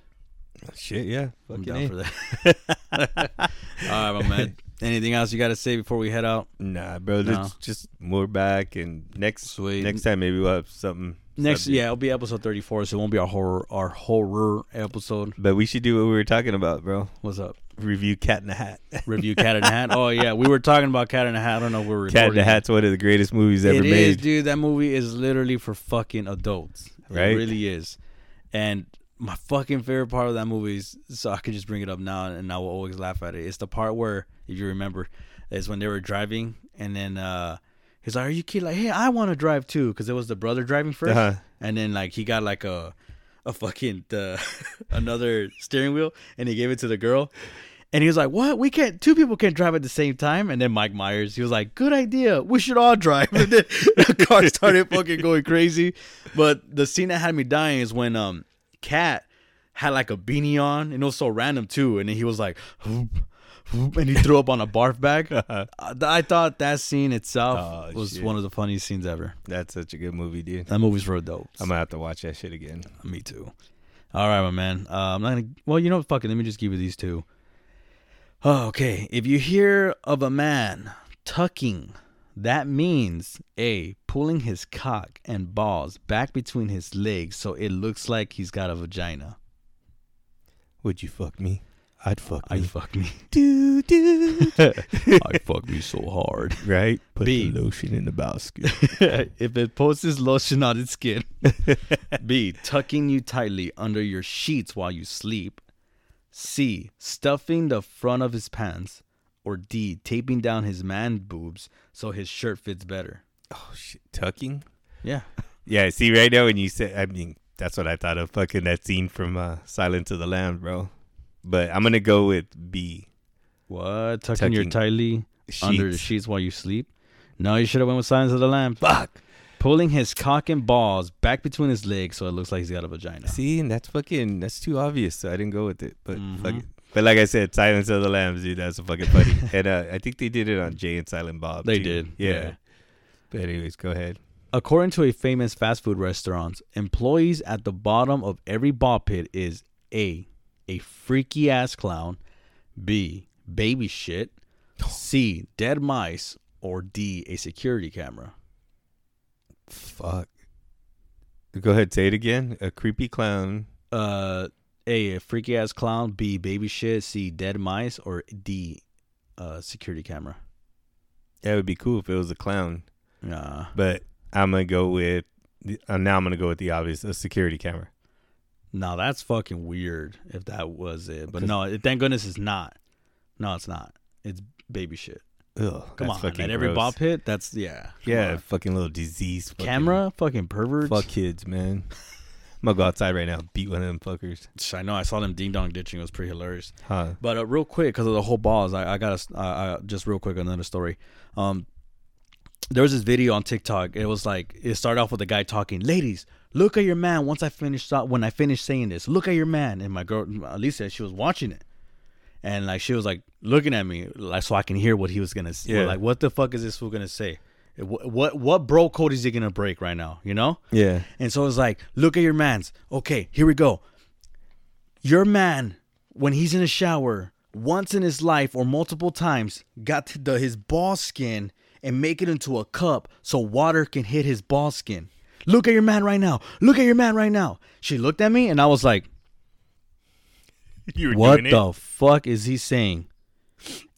Shit, yeah. I'm down A. for that. All right, my man. Anything else you got to say before we head out? Nah, bro. No. Just more back and next Sweet. next time maybe we'll have something Next, subject. yeah, it'll be episode thirty-four, so it won't be our horror our horror episode. But we should do what we were talking about, bro. What's up? Review Cat in the Hat. Review Cat in the Hat. Oh yeah, we were talking about Cat in the Hat. I don't know we we're Cat in the. Hat's one of the greatest movies ever It is, made. dude. That movie is literally for fucking adults. Right? It really is. And my fucking favorite part of that movie is so I can just bring it up now and I will always laugh at it. It's the part where, if you remember, is when they were driving and then uh he's like, Are you kid like, hey, I want to drive too? Because it was the brother driving 1st Uh-huh. And then like he got like a a fucking the another steering wheel and he gave it to the girl. And he was like, "What? We can't. Two people can't drive at the same time." And then Mike Myers, he was like, "Good idea. We should all drive." And then the car started fucking going crazy. But the scene that had me dying is when um Cat had like a beanie on, and it was so random too. And then he was like, "Whoop, whoop," and he threw up on a barf bag. I, I thought that scene itself Oh, was shit. one of the funniest scenes ever. That's such a good movie, dude. That movie's for adults. I'm gonna have to watch that shit again. Me too. All right, my man. Uh, I'm not gonna. Well, you know, what? fuck it. Let me just give you these two. Oh, okay. If you hear of a man tucking, that means a pulling his cock and balls back between his legs so it looks like he's got a vagina. Would you fuck me? I'd fuck me. fuck me. do do. I fuck me so hard. right? Put B. the lotion in the basket. if it posts lotion on its skin. B. Tucking you tightly under your sheets while you sleep. C. Stuffing the front of his pants. Or D. Taping down his man boobs so his shirt fits better. oh shit, tucking. Yeah. Yeah, see right now when you said, I mean, that's what I thought of. Fucking that scene from uh, Silence of the Lambs, bro. But I'm gonna go with B. What? Tucking, your Tucking tightly under the Sheets. sheets while you sleep? No, you should have went with Silence of the Lamb. Fuck. Pulling his cock and balls back between his legs so it looks like he's got a vagina. See, and that's fucking that's too obvious. So I didn't go with it. But fuck Mhm. it. But like I said, Silence of the Lambs, dude, that's a fucking funny. and uh, I think they did it on Jay and Silent Bob. They too. did, Yeah. yeah. But anyways, go ahead. According to a famous fast food restaurant, employees at the bottom of every ball pit is A, a freaky ass clown, B, baby shit, C, dead mice, or D, a security camera. Fuck. Go ahead, say it again. A creepy clown. Uh, A, a freaky ass clown, B, baby shit, C, dead mice, or D, uh, security camera. That would be cool if it was a clown. Nah. But I'm gonna go with. the- Uh, now I'm gonna go with the obvious, a security camera. No, that's fucking weird if that was it. But no, thank goodness it's not. No, it's not. It's baby shit. Ugh, Come on, at every gross. ball pit, that's yeah. Yeah, fucking little disease. fucking- camera, fucking perverts. Fuck kids, man. I'm gonna go outside right now, beat one of them fuckers. I know. I saw them ding dong ditching. It was pretty hilarious. Huh? But uh, real quick, because of the whole balls, I, I got uh, uh, just real quick another story. Um, there was this video on TikTok. It was like it started off with a guy talking, "Ladies, look at your man." Once I finished, when I finished saying this, look at your man. And my girl, Alicia, she was watching it, and like she was like looking at me, like so I can hear what he was gonna say. Yeah. Like, what the fuck is this fool gonna say? What what, what bro code is he gonna break right now? You know? Yeah. And so it's like, look at your man's. Okay, here we go. Your man, when he's in a shower, once in his life or multiple times, got to the, his ball skin and make it into a cup so water can hit his ball skin. Look at your man right now. Look at your man right now. She looked at me and I was like, You what doing it? the fuck is he saying?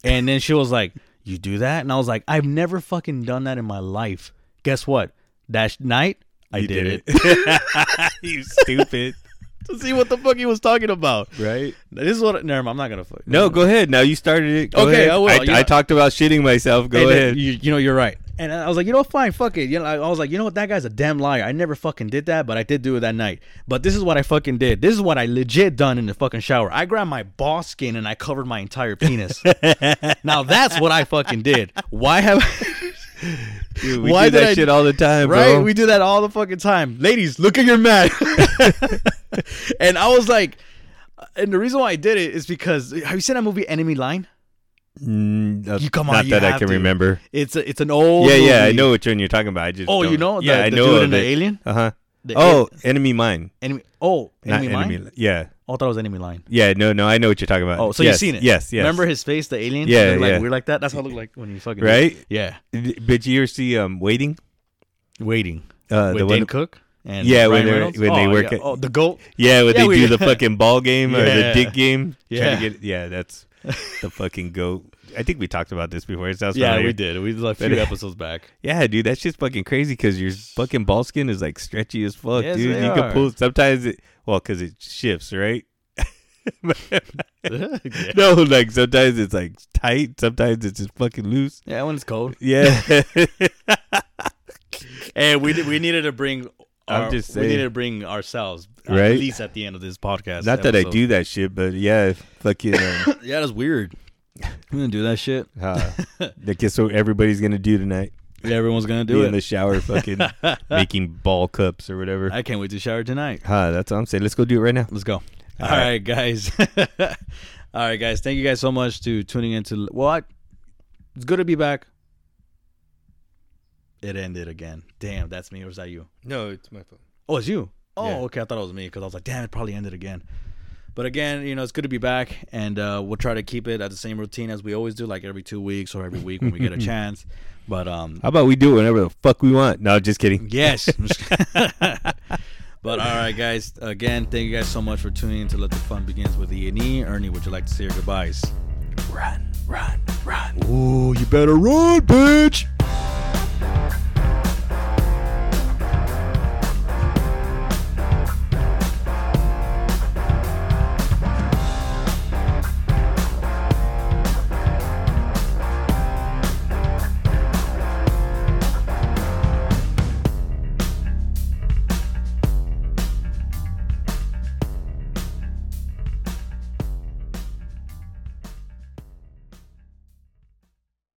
And then she was like, You do that? And I was like, I've never fucking done that in my life. Guess what? That night, I You did, it. you stupid. to see what the fuck he was talking about. right? This is what. Never mind. I'm not gonna fuck. No, go ahead. Now you started it. Go Okay, ahead. I will. I, I talked about shitting myself. Go then ahead. You, you know, you're right. And I was like, you know, fine, fuck it. You know, I, was like, you know what, that guy's a damn liar. I never fucking did that, but I did do it that night. But this is what I fucking did. This is what I legit done in the fucking shower. I grabbed my ball skin and I covered my entire penis. now that's what I fucking did. Why have? Dude, we why do that I- shit all the time, right? bro. We do that all the fucking time. Ladies, look at your man. and I was like, and the reason why I did it is because have you seen that movie Enemy Line? Mm, uh, You come on, not you that I can to. remember. It's a, it's an old yeah, yeah, I know which one you're talking about. I just Oh, you know? The- yeah, I the know dude and the alien? Uh huh. Oh, enemy mine, Enemy. Oh, not enemy enemy. line. li- Yeah, Oh, I thought it was enemy line. yeah. No, no, I know what you're talking about. Oh, so yes, you've seen it? Yes, yes. Remember his face, the alien? Yeah, like yeah. weird like that. That's how it looked like when he fucking Right? Yeah, But you ever see um waiting? waiting Uh, with the Dane one. Cook. And Yeah, when they're- Reynolds? they Oh, work yeah. at- oh the goat. Yeah, when Yeah, they we- do the fucking ball game or the dick game. trying Yeah. to get, yeah, that's the fucking goat. I think we talked about this before. It sounds Yeah, familiar. we did. We did a few episodes back. Yeah, dude, that shit's fucking crazy because your fucking ball skin is like stretchy as fuck, Yes, dude. You can pull sometimes it well because it shifts, right? yeah. No, like sometimes it's like tight, sometimes it's just fucking loose. yeah, when it's cold. Yeah, And we did, we needed to bring. I'm Our, just we need to bring ourselves at least at the end of this podcast. not that I do that shit, but yeah, fucking. Um, Yeah, that's weird. We didn't do that shit. uh, guess what everybody's gonna do tonight. Yeah, everyone's gonna Be it in the shower, fucking making ball cups or whatever. I can't wait to shower tonight. Huh, that's what I'm saying. Let's go do it right now. Let's go. All All right. right, guys. All right, guys. Thank you guys so much to tuning into. Well, I, it's good to be back. It ended again. Damn, that's me or is that you? No, it's my phone. Oh, it's you. Oh, Yeah. okay. I thought it was me because I was like, damn, it probably ended again. But again, you know, it's good to be back, and uh, we'll try to keep it at the same routine as we always do, like every two weeks or every week when we get a chance. But um, How about we do it whenever the fuck we want? No, just kidding. Yes. but all right, guys. Again, thank you guys so much for tuning in to Let the Fun Begins with E and E. Ernie, would you like to say your goodbyes? Run, run, run. Ooh, you better run, bitch.